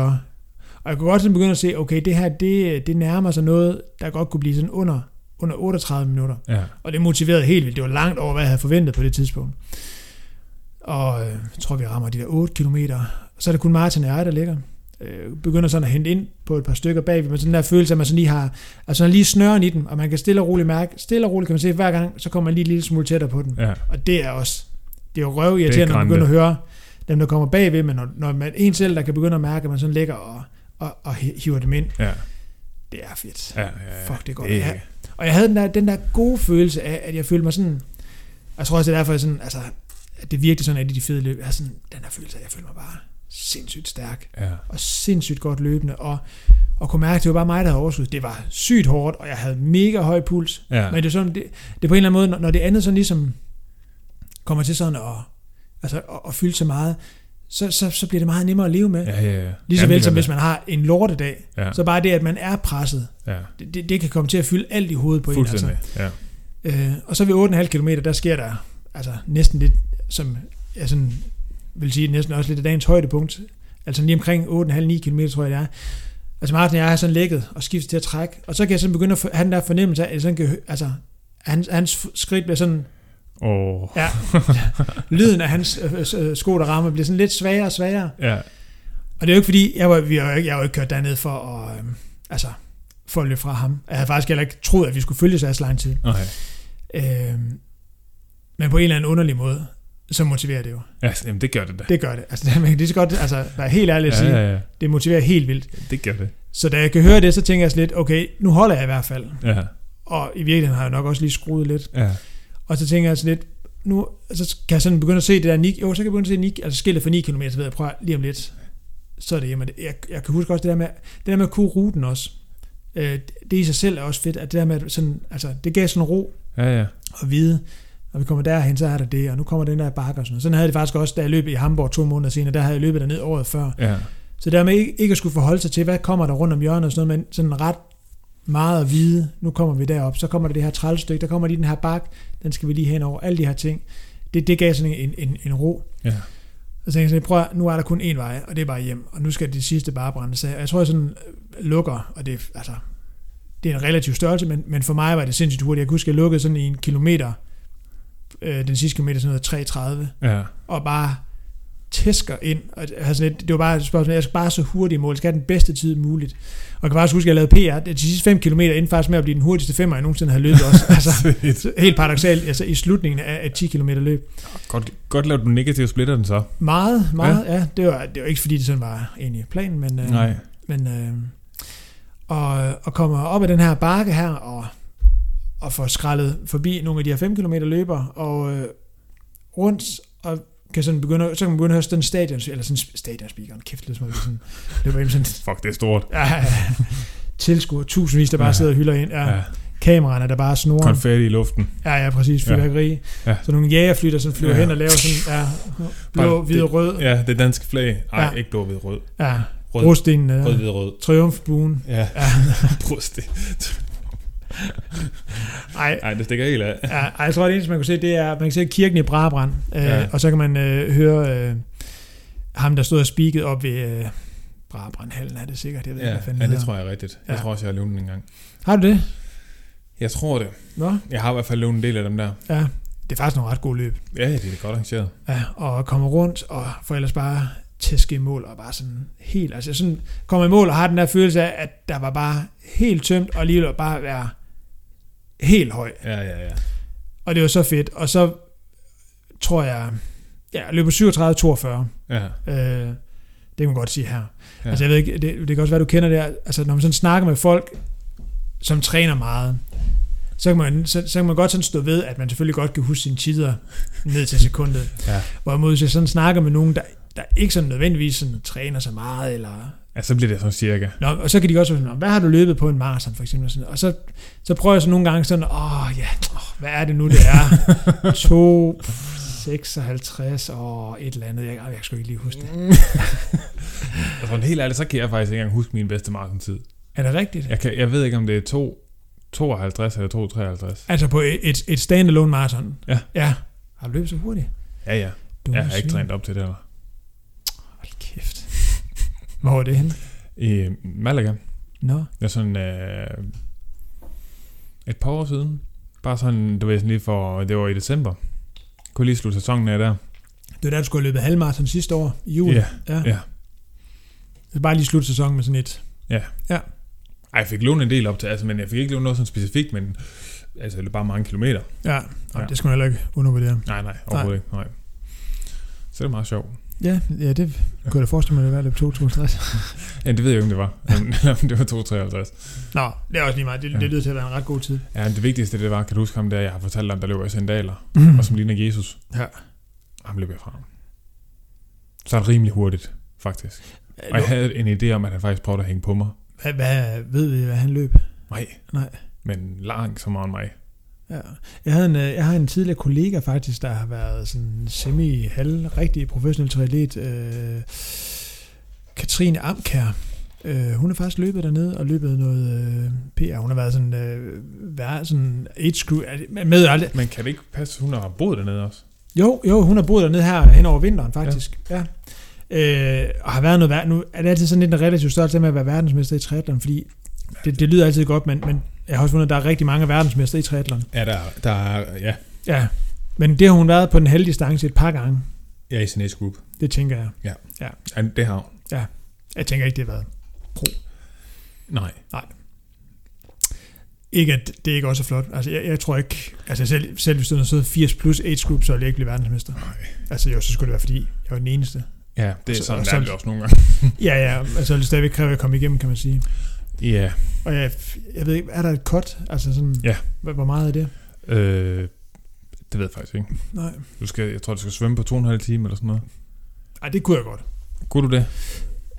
Og jeg kunne godt sådan begynde at se, okay, det her, det, det nærmer sig noget, der godt kunne blive sådan under, under 38 minutter. Ja. Og det motiverede helt vildt. Det var langt over, hvad jeg havde forventet på det tidspunkt. Og øh, jeg tror, vi rammer de der 8 km. Så er det kun Martin og jeg, der ligger. Øh, begynder sådan at hente ind på et par stykker bagved, med sådan der følelse, at man sådan lige har, altså lige snøren i den, og man kan stille og roligt mærke, stille og roligt kan man se, hver gang, så kommer man lige en lille smule tættere på den. Ja. Og det er også, det er jo røv irriterende, når man begynder at høre dem, der kommer bagved, men når, når man en selv, der kan begynde at mærke, at man sådan ligger og, og, og hi- hiver dem ind, Ja. det er fedt. Ja, ja, ja. Fuck, det er godt. Det, Ja. Og jeg havde den der, den der gode følelse af, at jeg følte mig sådan... Jeg tror også, det er derfor, jeg sådan, altså, at det virkelig sådan, at de fede løb, jeg sådan, den der følelse af, at jeg følte mig bare sindssygt stærk, ja. og sindssygt godt løbende, og, og kunne mærke, at det var bare mig, der havde overskud. Det var sygt hårdt, og jeg havde mega høj puls, Ja. men det er, sådan, det, det er på en eller anden måde, når, det andet sådan ligesom kommer til sådan at, altså, at, at fylde så meget, så, så, så bliver det meget nemmere at leve med. Ja, ja, ja. Lige så Jamen, vel som hvis man har en lortedag, Ja. så bare det, at man er presset, ja. det, det, det kan komme til at fylde alt i hovedet på en. Altså. Ja. Øh, og så ved 8,5 km, der sker der altså næsten lidt, som jeg sådan vil sige, næsten også lidt af dagens højdepunkt. Altså lige omkring 8,5-9 km, tror jeg det er. Altså Martin og jeg har sådan lægget og skiftet til at trække, og så kan jeg sådan begynde at få, have den der fornemmelse af, at sådan kan, altså, hans, hans skridt bliver sådan, Åh. ja, lyden af hans øh, øh, sko, der rammer, bliver sådan lidt svagere og svagere. Ja. Og det er jo ikke fordi, jeg var, vi har jeg har jo ikke kørt derned for at, øh, altså, for at løbe fra ham. Jeg havde faktisk heller ikke troet, at vi skulle følge så lang tid. Okay. Øh, men på en eller anden underlig måde, så motiverer det jo. Ja, jamen, det gør det da. Det gør det. Altså, det, man kan lige så godt altså, være helt ærlig at sige, ja, ja. det motiverer helt vildt. Det gør det. Så da jeg kan høre det, så tænker jeg sådan lidt, okay, nu holder jeg i hvert fald. Ja. Og i virkeligheden har jeg nok også lige skruet lidt. Ja. Og så tænker jeg sådan lidt, nu så kan jeg sådan begynde at se det der 9, jo, så kan jeg begynde at se 9, altså skillet for 9 km, så ved jeg, prøv lige om lidt, så er det hjemme. Jeg, jeg kan huske også det der med, det der med at kunne ruten også. Øh, det i sig selv er også fedt, at det der med, sådan, altså, det gav sådan ro, Ja, ja. at vide, når vi kommer derhen, så er der det, og nu kommer den der bakke og sådan noget. Sådan havde det faktisk også, da jeg løb i Hamburg to måneder senere, der havde jeg løbet derned året før. Ja. Så der med ikke, ikke at skulle forholde sig til, hvad kommer der rundt om hjørnet og sådan noget, men sådan ret meget at vide. Nu kommer vi derop, så kommer der det her trælstykke, der kommer lige den her bak, den skal vi lige hen over, alle de her ting. Det, det gav sådan en, en, en ro. Ja. Og så tænkte jeg sådan, prøv nu er der kun én vej, og det er bare hjem, og nu skal det sidste bare brænde. Så jeg tror, jeg sådan øh, lukker, og det, altså, det er en relativ størrelse, men, men for mig var det sindssygt hurtigt. Jeg kunne huske, at jeg lukkede sådan i en kilometer, øh, den sidste kilometer, sådan noget 3.30, Ja. og bare tæsker ind. Og altså, det var bare et spørgsmål, jeg skal bare så hurtigt i mål, jeg skal have den bedste tid muligt. Og jeg kan bare huske, at jeg lavede PR, de sidste 5 km inden faktisk med at blive den hurtigste femmer, jeg nogensinde havde løbet også. Altså, helt paradoxalt, altså i slutningen af et 10 km løb. Godt, godt lavet du negativ splitter den så. Meget, meget, ja. ja det, var, det var ikke fordi, det sådan var egentlig planen, men, øh, Nej. men øh, og, og kommer op ad den her bakke her, og, og får skrællet forbi nogle af de her 5 km løber, og øh, rundt, og kan sådan begynde, så kan man begynde at høre sådan stadion, eller sådan en stadionspeaker, kæft, det som sådan, det var sådan, Fuck, det er stort. ja, ja, tilskuer, tusindvis, der bare Ja. sidder og hylder ind, ja, Ja. ja. kameraerne, der bare snorer, Konfetti i luften. ja, ja, præcis, Ja. fyrværkeri, Ja. så nogle jægerfly, der sådan flyver Ja. hen og laver sådan, ja, blå, hvid og rød, Ja, det danske flag. Nej, Ja. ikke blå, hvid, rød. ja, Rød. brostenene, Rød, ja, hvid, rød. triumfbuen, Ja, ja, det. ej, Nej, det stikker helt af. Ja, jeg tror, det eneste, man kan se, det er, man kan se kirken i Brabrand, øh, Ja. og så kan man øh, høre øh, ham, der stod og spiket op ved øh, Brabrandhallen, er det sikkert? Jeg ved Ja, ikke, hvad fanden ja det hedder. tror jeg er rigtigt. Jeg Ja. tror også, jeg har lånt den en gang. Har du det? Jeg tror det. Nå, Jeg har i hvert fald lånt en del af dem der. ja. Det er faktisk nogle ret gode løb. Ja, det er godt arrangeret. Ja, og kommer rundt, og får ellers bare tæske i mål, og bare sådan helt, altså sådan, kommer i mål og har den der følelse af, at der var bare helt tømt, og alligevel bare være helt høj. Ja, ja, ja. Og det var så fedt. Og så tror jeg, ja, jeg løber 37-42. Ja, Øh, det kan man godt sige her. Ja. Altså jeg ved ikke, det, det kan også være, du kender det her. Altså når man sådan snakker med folk, som træner meget, så kan, man, så, så kan man godt sådan stå ved, at man selvfølgelig godt kan huske sine tider ned til sekundet. Ja. Hvorimod hvis jeg sådan snakker med nogen, der, der ikke sådan nødvendigvis sådan træner så meget, eller ja så bliver det sådan cirka. Nå, og så kan de også være sådan, "Nå, hvad har du løbet på en maraton for eksempel? Og, sådan, og så, så prøver jeg så nogle gange sådan, åh ja, åh, hvad er det nu, det er? 2, 56 og et eller andet. Jeg, jeg sgu ikke lige huske det. Altså helt ærligt, så kan jeg faktisk ikke engang huske min bedste maratontid. Er det rigtigt? Jeg, kan, jeg ved ikke, om det er 2, 52 eller 253. Altså på et, et, standalone maraton? Ja. Ja. Har du løbet så hurtigt? Ja, ja. Dumme Jeg har ikke trænet op til det her. Hvor var det henne? I Malaga. Nå. Det er sådan øh, et par år siden. Bare sådan, du ved, sådan lige for, det var i december. Kunne lige slutte sæsonen af der. Det var da, du skulle have løbet halvmaraton sidste år i juli. Ja, ja. ja. Så bare lige slutte sæsonen med sådan et. Ej, jeg fik lånt en del op til, altså, men jeg fik ikke lånt noget sådan specifikt, men altså, det bare mange kilometer. Ja, Ja. ja. det skal man heller ikke undervurdere. Nej, nej, overhovedet ikke. Nej. Så det er meget sjovt. Ja, ja det kunne jeg da forestille mig, at det var løb 262. Ja, det ved jeg ikke, om det var. Men, men det var 253. Nå, det er også lige meget. Det, Ja. det lyder til at være en ret god tid. Ja, det vigtigste det var, kan du huske ham der, jeg har fortalt om, der løber i sandaler, Mm. og som ligner Jesus. Ja. Ham løb jeg fra. Så er det rimelig hurtigt, faktisk. Og jeg havde en idé om, at han faktisk prøvede at hænge på mig. Hvad, hvad, ved vi, hvad han løb? Nej. Nej. Men langt så meget mig. Ja. Jeg, havde en, øh, jeg har en tidligere kollega faktisk, der har været sådan semi-halv, rigtig professionel triatlet. Øh, Katrine Amkær. Øh, hun har faktisk løbet dernede og løbet noget øh, PR. Hun har været sådan, øh, været sådan age group. det- Med aldrig. Men kan det ikke passe, hun har boet dernede også? Jo, jo, hun har boet dernede her hen over vinteren faktisk. Ja. ja. Øh, og har været noget værd. Nu er det altid sådan lidt en relativt stolt med at være verdensmester i triathlon, fordi det, det lyder altid godt, men, men jeg har også fundet, at der er rigtig mange verdensmester i triathlon. Ja, der, der er, ja, Ja, men det har hun været på den halve distance et par gange. er i sin age group. Det tænker jeg. Ja, det har hun. Jeg tænker ikke, det har været. Nej. Ikke, at det ikke også er flot. Altså, jeg, jeg tror ikke... Altså, selv, selv hvis du havde siddet 80 plus age group, så ville jeg ikke blive verdensmester. Nej. Altså, jo, så skulle det være, fordi jeg var den eneste. Ja, det er Så- sådan, så- der er det også nogle gange. Ja, ja, altså, det stadigvæk kræver at komme igennem, kan man sige. Ja, Og jeg, jeg ved ikke, er der et cut? Altså sådan, Ja. hvor, meget er det? øh, det ved jeg faktisk ikke. Nej. Du skal, jeg tror, du skal svømme på to og en halv time eller sådan noget. Ej, det kunne jeg godt. Kunne du det?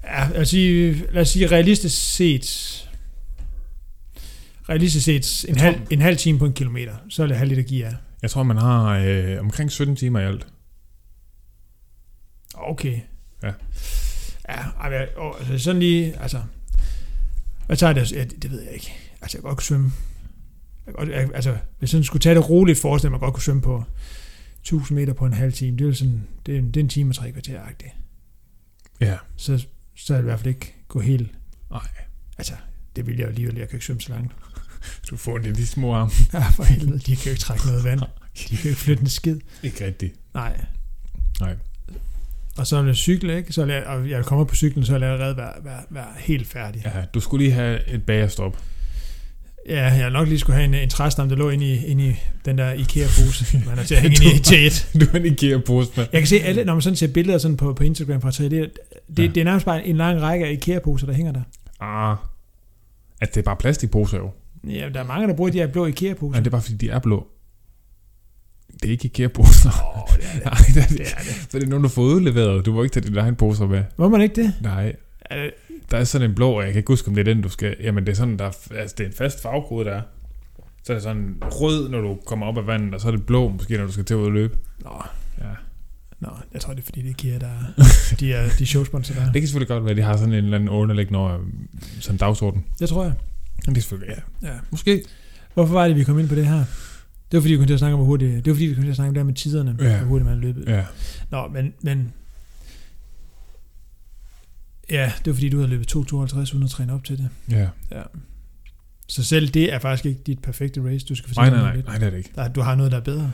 Ja, lad os sige, lad os sige realistisk set... Realistisk set en Jeg halv, tror- en halv time på en kilometer. Så er det halv liter gear. Jeg tror, man har øh, omkring 17 timer i alt. Okay. Ja. Ja, altså sådan lige, altså... Hvad tager det? Ja, det, det ved jeg ikke. Altså, jeg kan godt kunne svømme. Jeg, godt, jeg, altså, hvis jeg skulle tage det roligt, forestil mig, at jeg godt kunne svømme på 1000 meter på en halv time. Det er sådan, det er, en- det er en time og tre kvarter -agtigt. Ja. Så, så er det i hvert fald ikke gå helt... Nej. Altså, det vil jeg jo alligevel. Jeg kan ikke svømme så langt. Du får det de små arme. Ja, for helvede. De kan jo ikke trække noget vand. De kan jo ikke flytte en skid. Ikke rigtigt. Nej. Nej. Og så vil jeg cykle, ikke? Så jeg, og jeg kommer på cyklen, så vil jeg allerede være, være, være helt færdig. Ja, du skulle lige have et bagerstop. Ja, jeg nok lige skulle have en, en træstam, der lå inde i, inde i den der IKEA-pose, man er til at hænge ind i til et. Du er en IKEA-pose med. Jeg kan se alle, når man sådan ser billeder sådan på, på Instagram fra 3D, det, det, Ja. ja. det er nærmest bare en lang række af IKEA-poser, der hænger der. Ah. At det er bare plastikposer jo. Ja, der er mange, der bruger de her blå IKEA-poser. Men det er bare fordi, de er blå. Det er ikke IKEA-poser. Åh, det er det. Nej, det er, det det. er det. Så det er nogen, du får udleveret. Du må ikke tage din egen poser med. Må man ikke det? Nej. Er Der er sådan en blå, og jeg kan ikke huske, om det er den, du skal... Jamen, det er sådan, der er, altså, det er en fast farvekode, der er. Så er det sådan rød, når du kommer op af vandet, og så er det blå, måske, når du skal til og løbe. Nå, Ja. nå, jeg tror, det er fordi, det er IKEA, der er de, er, de showsponsorer der. Det kan selvfølgelig godt være, at de har sådan en eller anden underliggende over, sådan en dagsorden. Det tror jeg. Det er selvfølgelig, ja. Ja. Måske. Hvorfor var det, vi kom ind på det her? Det var fordi, vi kom til at snakke om, hvor hurtigt, det var fordi, vi kom til at snakke om det her med tiderne, Ja. hvor hurtigt man løbet. Ja. Nå, men, men ja, det var fordi, du havde løbet 2.52 uden at træne op til det. Ja. Ja. Så selv det er faktisk ikke dit perfekte race, du skal Nej, fortælle nej, mig nej, lidt. nej, det er det ikke. Der, du har noget, der er bedre.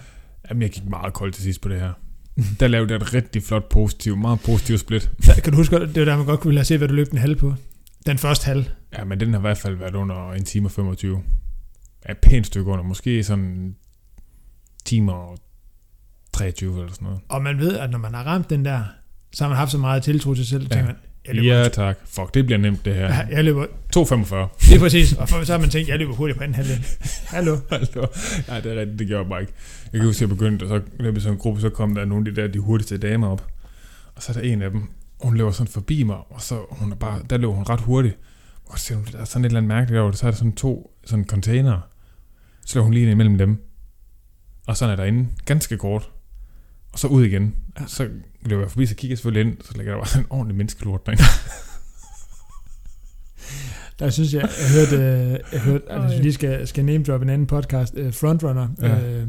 Jamen, jeg gik meget koldt til sidst på det her. Der lavede jeg et rigtig flot positiv, meget positiv split. Der, kan du huske, det var der, man godt kunne have se, hvad du løb den halv på. Den første halv. Ja, men den har i hvert fald været under en time og 25. Ja, et pænt stykke under. Måske sådan timer og 23 eller sådan noget. Og man ved, at når man har ramt den der, så har man haft så meget tiltro til sig selv, Ja. tænker man, jeg løber, Ja, tak. Fuck, det bliver nemt det her. ja. jeg løber, 2,45. det er præcis, og så har man tænkt, jeg løber hurtigt på anden halvdel. Hallo. Altså, Nej, det er rigtigt, det gjorde jeg bare ikke. Jeg kan huske, at jeg begyndte, og så løb jeg sådan en gruppe, så kom der nogle af de der, de hurtigste damer op. Og så er der en af dem, hun løber sådan forbi mig, og så hun er bare, der løb hun ret hurtigt. Og så der er sådan et eller andet mærkeligt over det, så er der sådan to sådan container. Så løber hun lige ind imellem dem. Og så er der inde, ganske kort. Og så ud igen. Ja. Så løber jeg forbi, så kigger jeg selvfølgelig ind, så ligger der bare sådan en ordentlig menneskelort derinde. Der synes jeg, jeg hørte, øh, jeg hørte at hvis vi lige skal, skal name drop en anden podcast, øh, Frontrunner, Ja. øh,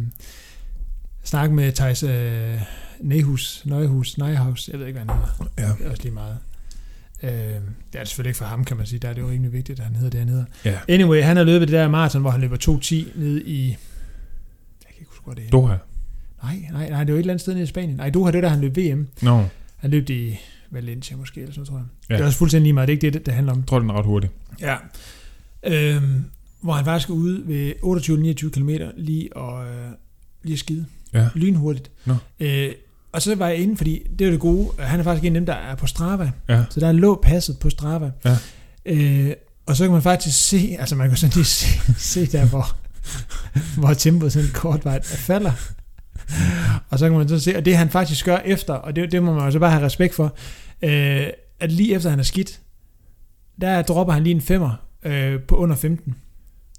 snak med Thijs øh, Nehus, Nøjehus, Nejhaus, jeg ved ikke, hvad han hedder. Ja. Det er også lige meget. Øh, det er det selvfølgelig ikke for ham, kan man sige. Der er det jo rimelig vigtigt, at han hedder det, han hedder. Ja. Anyway, han har løbet det der maraton, hvor han løber 2.10 ned i... Jeg kan ikke huske, hvor det er. Doha. Nej, nej, nej, det var et eller andet sted nede i Spanien. Nej, Doha, det er der, han løb VM. Nå, Han løb i Valencia måske, eller sådan tror jeg. Ja. Det er også fuldstændig lige meget. Det er ikke det, det handler om. jeg tror, den er ret hurtig. Ja. Øhm, hvor han faktisk er ude ved 28-29 km lige og øh, lige at skide. Ja. Lynhurtigt. Nå. Øh, og så var jeg inde, fordi det er det gode. Han er faktisk en af dem, der er på Strava. Ja. Så der lå passet på Strava. Ja. Øh, og så kan man faktisk se, altså man kan sådan lige se, se der, hvor, hvor tempoet sådan kortvejt falder. Og så kan man så se, og det han faktisk gør efter, og det, det må man jo så bare have respekt for, øh, at lige efter han er skidt, der dropper han lige en femmer øh, på under 15.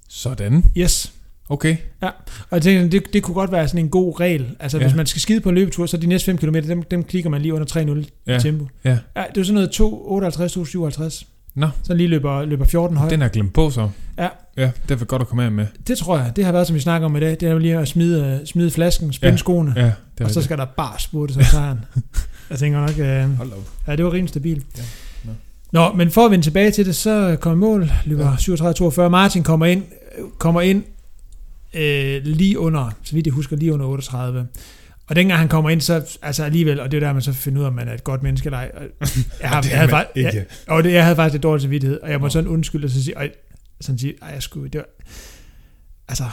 Sådan. Yes. Okay. Og jeg tænker, det, det kunne godt være sådan en god regel. Altså Ja. hvis man skal skide på en løbetur, så de næste 5 km, dem, dem klikker man lige under 3-0 Ja. tempo. Ja. ja. det er sådan noget 258, 257. Nå. Så lige løber, løber 14 højt. Den er glemt på så. Ja. Ja, det er godt at komme af med. Det tror jeg, det har været, som vi snakker om i dag. Det er jo lige at smide, øh, smide flasken, spænde Ja. skoene, Ja, det og så skal der bare spurte sig sejren. jeg tænker nok, øh, Hold op. ja, det var rimelig stabilt. Ja. Nå. Nå, men for at vende tilbage til det, så kommer mål, løber Ja. 37-42. Martin kommer ind, kommer ind øh, lige under, så vidt jeg husker, lige under 38. Og dengang han kommer ind, så altså alligevel, og det er der, man så finder ud af, om man er et godt menneske eller ej. Og Jeg, har, Det jeg, havde, faktisk, jeg, og det, jeg havde faktisk lidt dårlig samvittighed, og jeg må Nå. sådan undskylde, og så sige, ej, sådan sige, ej, jeg skulle, det var, altså,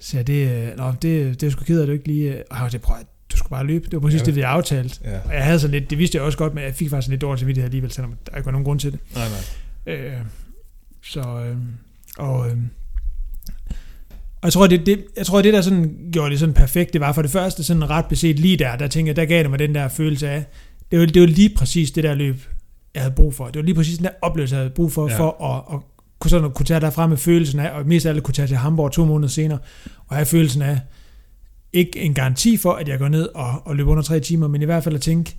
så jeg, det, øh, nå, det, det er sgu ked af, du ikke lige, øh, og jeg var sådan, prøv at, du skulle bare løbe, det var præcis Ja. det, vi havde aftalt. Ja. Og jeg havde sådan lidt, det vidste jeg også godt, men jeg fik faktisk lidt dårlig samvittighed alligevel, selvom der ikke var nogen grund til det. Nej, nej. Øh, så, øh, og, øh, og jeg tror, det, det, jeg tror, det der sådan gjorde det sådan perfekt, det var for det første sådan ret beset lige der, der tænkte jeg, der gav det mig den der følelse af, det var, det var lige præcis det der løb, jeg havde brug for. Det var lige præcis den der oplevelse, jeg havde brug for, Ja. for at, at kunne, sådan, at kunne tage derfra med følelsen af, og mest af alt kunne tage til Hamburg to måneder senere, og have følelsen af, ikke en garanti for, at jeg går ned og, og løber under tre timer, men i hvert fald at tænke,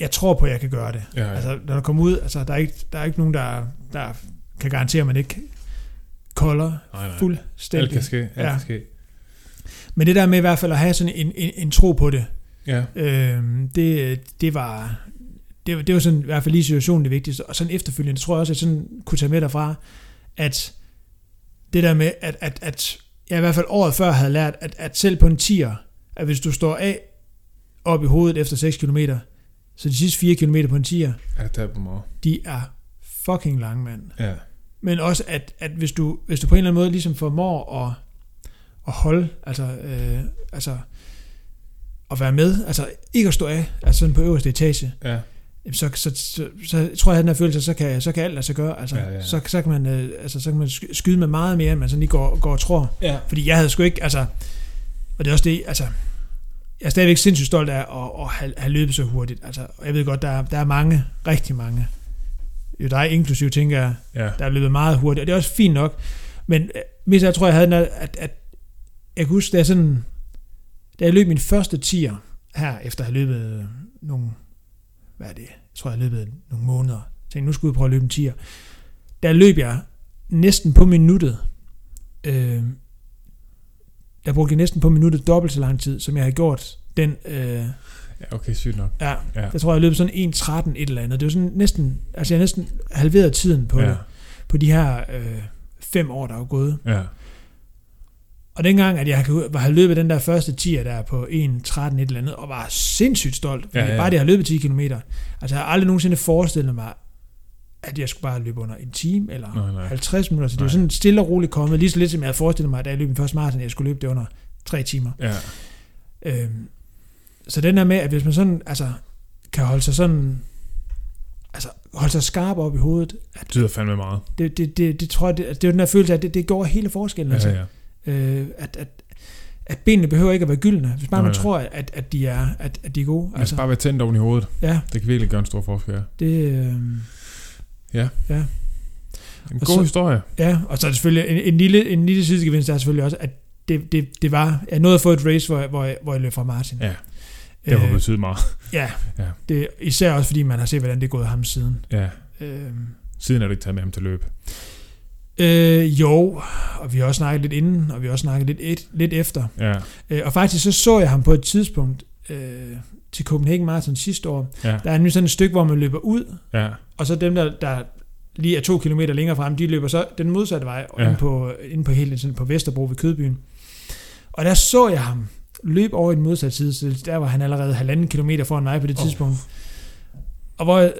jeg tror på, at jeg kan gøre det. Ja, ja. Altså, når der kommer ud, altså, der er ikke, der er ikke nogen, der, der kan garantere, at man ikke kolder Nej, nej. fuldstændig. Alt kan ske. Alt Ja. kan ske. Men det der med i hvert fald at have sådan en, en, en tro på det, Ja. øh, det, det var... Det, var- det var sådan, i hvert fald lige situationen det vigtigste. Og sådan efterfølgende, tror jeg også, at jeg sådan kunne tage med derfra, at det der med, at, at, at jeg i hvert fald året før havde lært, at, at selv på en tier, at hvis du står af op i hovedet efter 6 km, så de sidste 4 km på en tier, Ja, det tager på de er fucking lange, mand. Ja. Men også, at, at hvis, du, hvis du på en eller anden måde ligesom formår at, at holde, altså, øh, altså at være med, altså ikke at stå af, altså sådan på øverste etage, Ja. så, så, så, så, tror jeg, at den her følelse, så kan, så kan alt lade sig gøre. Altså, Ja, ja. Så, så, kan man, øh, altså, så kan man sky- skyde med meget mere, end man sådan lige går, går og tror. Ja. Fordi jeg havde sgu ikke, altså, og det er også det, altså, jeg er stadigvæk sindssygt stolt af at, at have, have løbet så hurtigt. Altså, og jeg ved godt, der er, der er mange, rigtig mange, jo dig inklusiv, tænker jeg, Ja. der er løbet meget hurtigt, og det er også fint nok. Men øh, mest alt tror jeg, jeg havde den, at, at, at jeg kan huske, da jeg sådan, da jeg løb min første tier her, efter at have løbet øh, nogle, hvad er det, jeg tror, jeg har løbet nogle måneder. Jeg tænkte, nu skulle jeg prøve at løbe en tier. Der løb jeg næsten på minuttet. Øh, der brugte jeg næsten på minuttet dobbelt så lang tid, som jeg havde gjort den, øh, ja, okay, sygt nok. ja, Ja. jeg tror, jeg løb sådan 1.13 et eller andet. Det var sådan næsten, altså jeg næsten halveret tiden på, Ja. det, på de her øh, fem år, der er gået. Ja. Og dengang, at jeg var- havde løbet den der første tier der på 1.13 et eller andet, og var sindssygt stolt, fordi Ja, ja, bare det, jeg har løbet 10 km. Altså jeg har aldrig nogensinde forestillet mig, at jeg skulle bare løbe under en time eller Nej, nej. 50 minutter. Så det var Nej. sådan stille og roligt kommet, lige så lidt som jeg havde forestillet mig, da jeg løb min første maraton, at jeg skulle løbe det under 3 timer. Ja. Øhm, så den der med, at hvis man sådan, altså, kan holde sig sådan, altså, holde sig skarp op i hovedet, Det betyder fandme meget. det, det, det, det tror jeg, det, det er den der følelse af, at det, det går hele forskellen. Altså, Ja, ja. øh, at, at, at benene behøver ikke at være gyldne, hvis bare Nej, man nej. tror, at, at, de er, at, at de er gode. Man skal bare være tændt oven i hovedet. ja, Det kan virkelig gøre en stor forskel. det, øh, En Og god så- historie. ja, og så er det selvfølgelig en, en lille, en lille sidegevinst er selvfølgelig også, at det, det, det var, jeg nåede at få et race, hvor, jeg- hvor, jeg, hvor jeg løb fra Martin. Ja. Det har Øh, betydet meget. ja, Ja. Det, især også fordi man har set, hvordan det er gået ham siden. Ja. Øh, Siden er du ikke taget med ham til løb. Øh, jo, og vi har også snakket lidt inden, og vi har også snakket lidt, et, lidt efter. Ja. Øh, og faktisk så så jeg ham på et tidspunkt øh, til Copenhagen Marathon sidste år. Ja. Der er nemlig sådan et stykke, hvor man løber ud, Ja. og så dem, der, der lige er to kilometer længere frem, de løber så den modsatte vej, Ja. inde, på, inde på, helt, sådan på Vesterbro ved Kødbyen. Og der så jeg ham løbe over i den modsatte side, så der var han allerede halvanden kilometer foran mig på det Åh. tidspunkt. Og hvor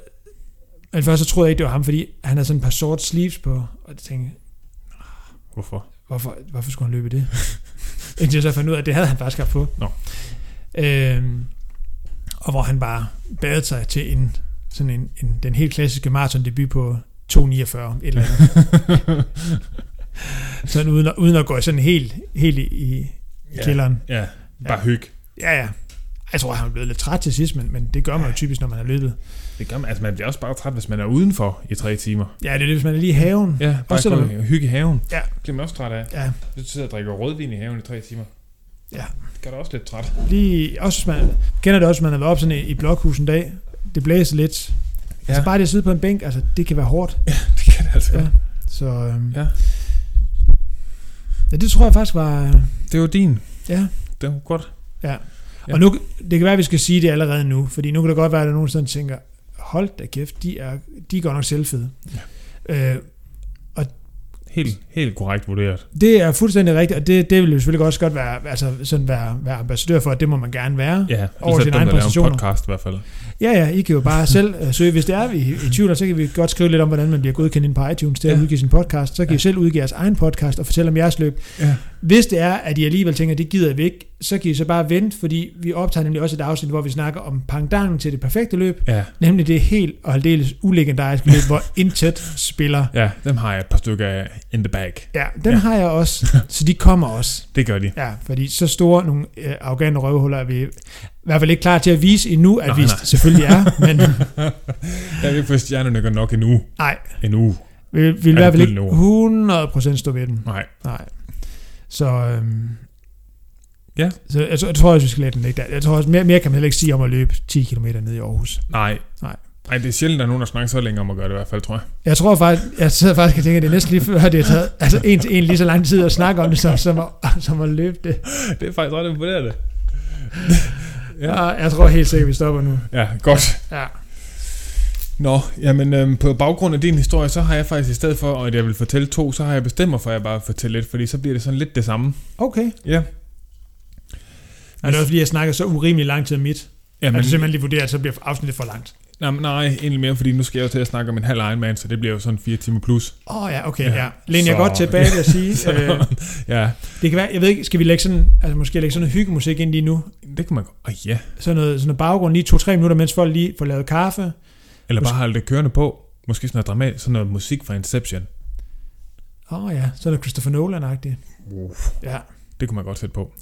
men først så troede jeg ikke, det var ham, fordi han havde sådan et par sort sleeves på, og jeg tænkte, Hvorfor? hvorfor, hvorfor skulle han løbe det? Indtil jeg så fandt ud af, at det havde han faktisk haft på. Nå. Øhm, og hvor han bare badede sig til en, sådan en, en, den helt klassiske maraton debut på 2.49, et eller andet. sådan uden at, uden at gå sådan helt, helt i, i, i Ja. kælderen. Ja. Bare Ja. hyg. Ja, ja. Jeg tror, han er blevet lidt træt til sidst, men, men det gør man jo typisk, når man har løbet. Det gør man. Altså, man bliver også bare træt, hvis man er udenfor i tre timer. Ja, det er det, hvis man er lige i haven. Ja, bare Også og hygge i haven. Ja. Bliver man også træt af. Ja, Hvis du sidder og drikker rødvin i haven i tre timer. Ja. Det gør dig også lidt træt. lige, også man kender det også, man har været op sådan i, i blokhus en dag. Det blæser lidt. Ja. Altså bare det at sidde på en bænk, altså det kan være hårdt. det kan det altså. Ja. Ja. Så øhm, Ja. ja, det tror jeg faktisk var... Det var din. Ja, Det var godt. ja. Ja. Og nu, det kan være, at vi skal sige det allerede nu, fordi nu kan det godt være, at der er nogen, der tænker, hold da kæft, de er, de er godt nok selvfede. Ja. Øh, Helt, helt korrekt vurderet. det er fuldstændig rigtigt, og det, det vil jo selvfølgelig også godt være, altså sådan være, være ambassadør for, at det må man gerne være. Ja, Over ellers er sine det dumt egne at lave en præstationer. podcast i hvert fald. Ja, ja, I kan jo bare selv øh, søge. Hvis det er, vi i tvivl, så kan vi godt skrive lidt om, hvordan man bliver godkendt ind på iTunes til at Ja. udgive sin podcast. Så kan Ja. I selv udgive jeres egen podcast og fortælle om jeres løb. Ja. Hvis det er, at I alligevel tænker, at det gider vi ikke, så kan I så bare vente, fordi vi optager nemlig også et afsnit, hvor vi snakker om pangdangen til det perfekte løb, Ja, nemlig det helt og aldeles ulegendariske løb, hvor intet spiller. ja, dem har jeg et par stykker af in the bag. Ja, dem Ja. har jeg også, så de kommer også. Det gør de. Ja, fordi så store nogle øh, arrogante røvhuller er vi i hvert fald ikke klar til at vise endnu, at Nej, vi nej. selvfølgelig er, men Jeg vil ikke få stjernerne gør nok endnu. nej, Endnu. vi vi vil i Er hvert fald ikke gyldne 100% stå ved den. Nej. Nej. Så, øhm, Ja. så jeg, tror- jeg tror også, vi skal lade den ligge der. Jeg tror også, mere, mere kan man heller ikke sige om at løbe 10 km ned i Aarhus. Nej. Nej. Nej, det er sjældent, at der er nogen, der snakker så længe om at gøre det i hvert fald, tror jeg. Jeg tror faktisk, jeg sidder faktisk og tænker, at det er næsten lige før, det har taget altså en til en lige så lang tid at snakke om det, som, som, at, som at løbe det. Det er faktisk ret imponerende. Ja. Jeg tror helt sikkert, vi stopper nu. Ja, godt. Ja. Nå, jamen øhm, på baggrund af din historie, så har jeg faktisk i stedet for, at jeg vil fortælle to, så har jeg bestemt mig for, at jeg bare vil fortælle lidt, fordi så bliver det sådan lidt det samme. Okay. Ja. Og det er også fordi, jeg snakker så urimelig lang tid om mit. Ja, Men, men, at du simpelthen lige vurderer, at så bliver afsnittet for langt. Nej, nej, egentlig mere, fordi nu skal jeg jo til at snakke om en halv Ironman, så det bliver jo sådan fire timer plus. Åh oh, ja, okay, Ja. ja. Læn jeg godt tilbage ved at sige. Så, øh, ja, det kan være, jeg ved ikke, skal vi lægge sådan, altså måske lægge sådan noget hyggemusik ind lige nu? det kan man godt. Åh ja. Sådan noget, sådan noget baggrund, lige to-tre minutter, mens folk lige får lavet kaffe. Eller Måske- bare holde det kørende på. Måske sådan noget dramatisk, sådan noget musik fra Inception. Åh oh, ja, sådan noget Christopher Nolan-agtigt. Uff. Ja, Det kunne man godt sætte på.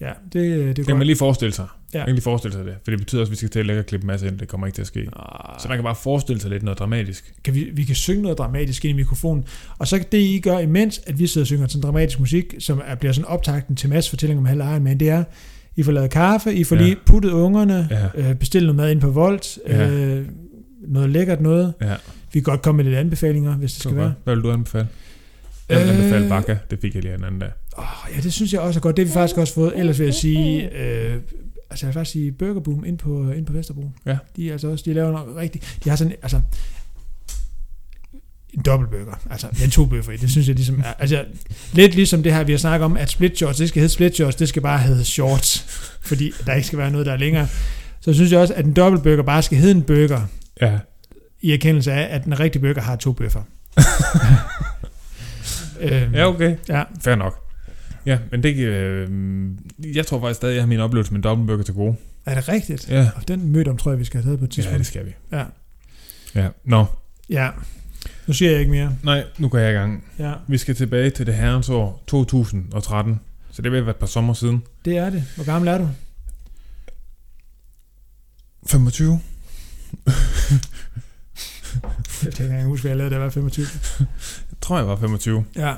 ja, det, det er Det kan godt. man lige forestille sig. Ja. Man kan lige forestille sig det. For det betyder også, at vi skal til at lægge og klippe en masse ind. Det kommer ikke til at ske. Ah, Så man kan bare forestille sig lidt noget dramatisk. kan vi, vi kan synge noget dramatisk ind i mikrofonen. Og så kan det, I gør imens, at vi sidder og synger sådan dramatisk musik, som er, bliver sådan optakten til masse fortælling om halv Ironman, det er, I får lavet kaffe, I får Ja. lige puttet ungerne, Ja. øh, bestilt noget mad ind på Volt, Ja. øh, noget lækkert noget. Ja. Vi kan godt komme med lidt anbefalinger, hvis det skal være. Hvad vil du anbefale? Jeg vil Øh, anbefale Bakka. Det fik jeg lige en anden dag. Oh, ja, det synes jeg også er godt. Det har vi faktisk også fået. Ellers vil jeg sige, øh, altså jeg vil faktisk sige Burger Boom ind på, ind på Vesterbro. Ja. De er altså også, de laver noget rigtigt. De har sådan, altså, en dobbeltburger. Altså, den to bøffer i. Det synes jeg ligesom er, altså, lidt ligesom det her, vi har snakket om, at split shorts, det skal hedde split shorts, det skal bare hedde shorts, fordi der ikke skal være noget, der er længere. Så synes jeg også, at en dobbeltburger bare skal hedde en burger, Ja. i erkendelse af, at den rigtige burger har to bøffer. øhm, Ja, okay. ja, Fair nok. Ja, men det øh, Jeg tror faktisk stadig, at jeg har min oplevelse med dobbeltburger til gode. er det rigtigt? Ja. Og den mødom tror jeg, vi skal have taget på et Ja, tidspunkt. det skal vi. Ja. Ja. Nå, Ja. Nu siger jeg ikke mere. nej, nu går jeg i gang. Ja, Vi skal tilbage til det herrens år 2013. Så det vil være et par sommer siden. det er det. Hvor gammel er du? 25. Jeg tænker, jeg kan huske, hvad jeg lavede, da jeg var 25. Jeg tror, jeg var 25. Ja.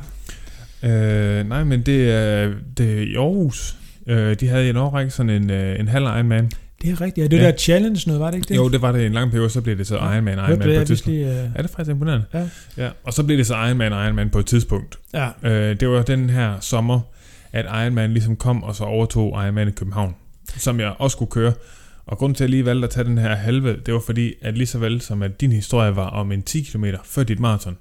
Øh, nej, men det er, det er i Aarhus. Øh, de havde i en årrække sådan en, øh, en halv Ironman. Det er rigtigt. Ja, det Ja. der challenge noget, var det ikke det? Jo, det var det en lang periode, så blev det så Ja. Ironman, Hørte Ironman du på det, et tidspunkt. lige... Uh... Ja, det er faktisk imponerende. Ja. ja. Og så blev det så Ironman, Ironman på et tidspunkt. Ja. Øh, det var den her sommer, at Ironman ligesom kom og så overtog Ironman i København, som jeg også skulle køre. Og grunden til, at jeg lige valgte at tage den her halve, det var fordi, at lige så vel som at din historie var om en 10 km før dit maraton,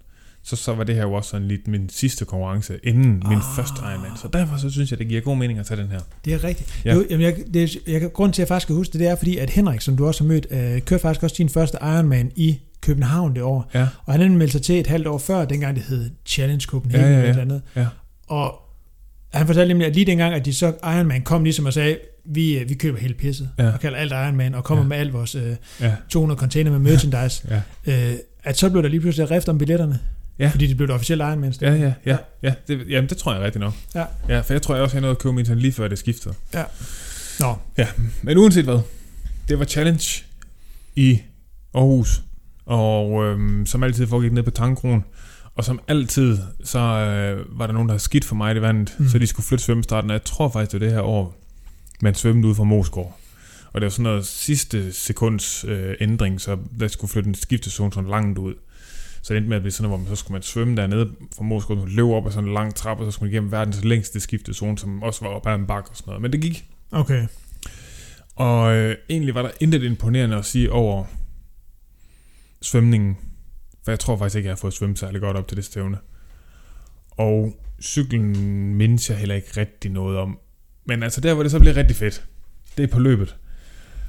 så, så var det her jo også sådan lidt min sidste konkurrence inden min Ah. første Ironman. Så derfor så synes jeg, det giver god mening at tage den her. Det er rigtigt. Ja. Ja. Jo, jamen, jeg, det, jeg, grunden til, at jeg faktisk kan huske det, det er fordi, at Henrik, som du også har mødt, øh, kørte faktisk også din første Ironman i København det år. Ja. Og han meldte sig til et halvt år før, dengang det hed Challenge Copenhagen Ja, ja, eller ja. eller andet. Ja. Og han fortalte nemlig, at lige dengang, at de så Ironman kom ligesom og sagde, vi, øh, vi køber hele pisset, Ja. og kalder alt Ironman, og kommer Ja. med alt vores øh, Ja, 200 container med merchandise, ja. øh, at så blev der lige pludselig rift om billetterne. Ja. Fordi det blev det officielle Ironman. Ja, ja, ja. ja det, jamen, det tror jeg rigtigt nok. Ja. ja. for jeg tror jeg også, jeg nåede at købe min lige før det skiftede. Nå, Men uanset hvad, det var challenge i Aarhus, og øhm, som altid foregik ned på tankroen, og som altid, så øh, var der nogen, der havde skidt for mig i det vandet, mm. så de skulle flytte svømmestarten, og jeg tror faktisk, det var det her år, man svømmede ud fra Mosgård. Og det var sådan noget sidste sekunds øh, ændring, så der skulle flytte en skiftezone sådan langt ud. Så det endte med at blive sådan hvor man så skulle man svømme dernede fra Mosgård, og løbe op ad sådan en lang trappe, og så skulle man igennem verdens længste skiftezone, som også var op ad en bakke og sådan noget. Men det gik. okay. Og øh, egentlig var der intet imponerende at sige over svømningen. For jeg tror faktisk ikke, jeg har fået svømt særlig godt op til det stævne. Og cyklen mindes jeg heller ikke rigtig noget om. Men altså der, hvor det så bliver rigtig fedt, det er på løbet.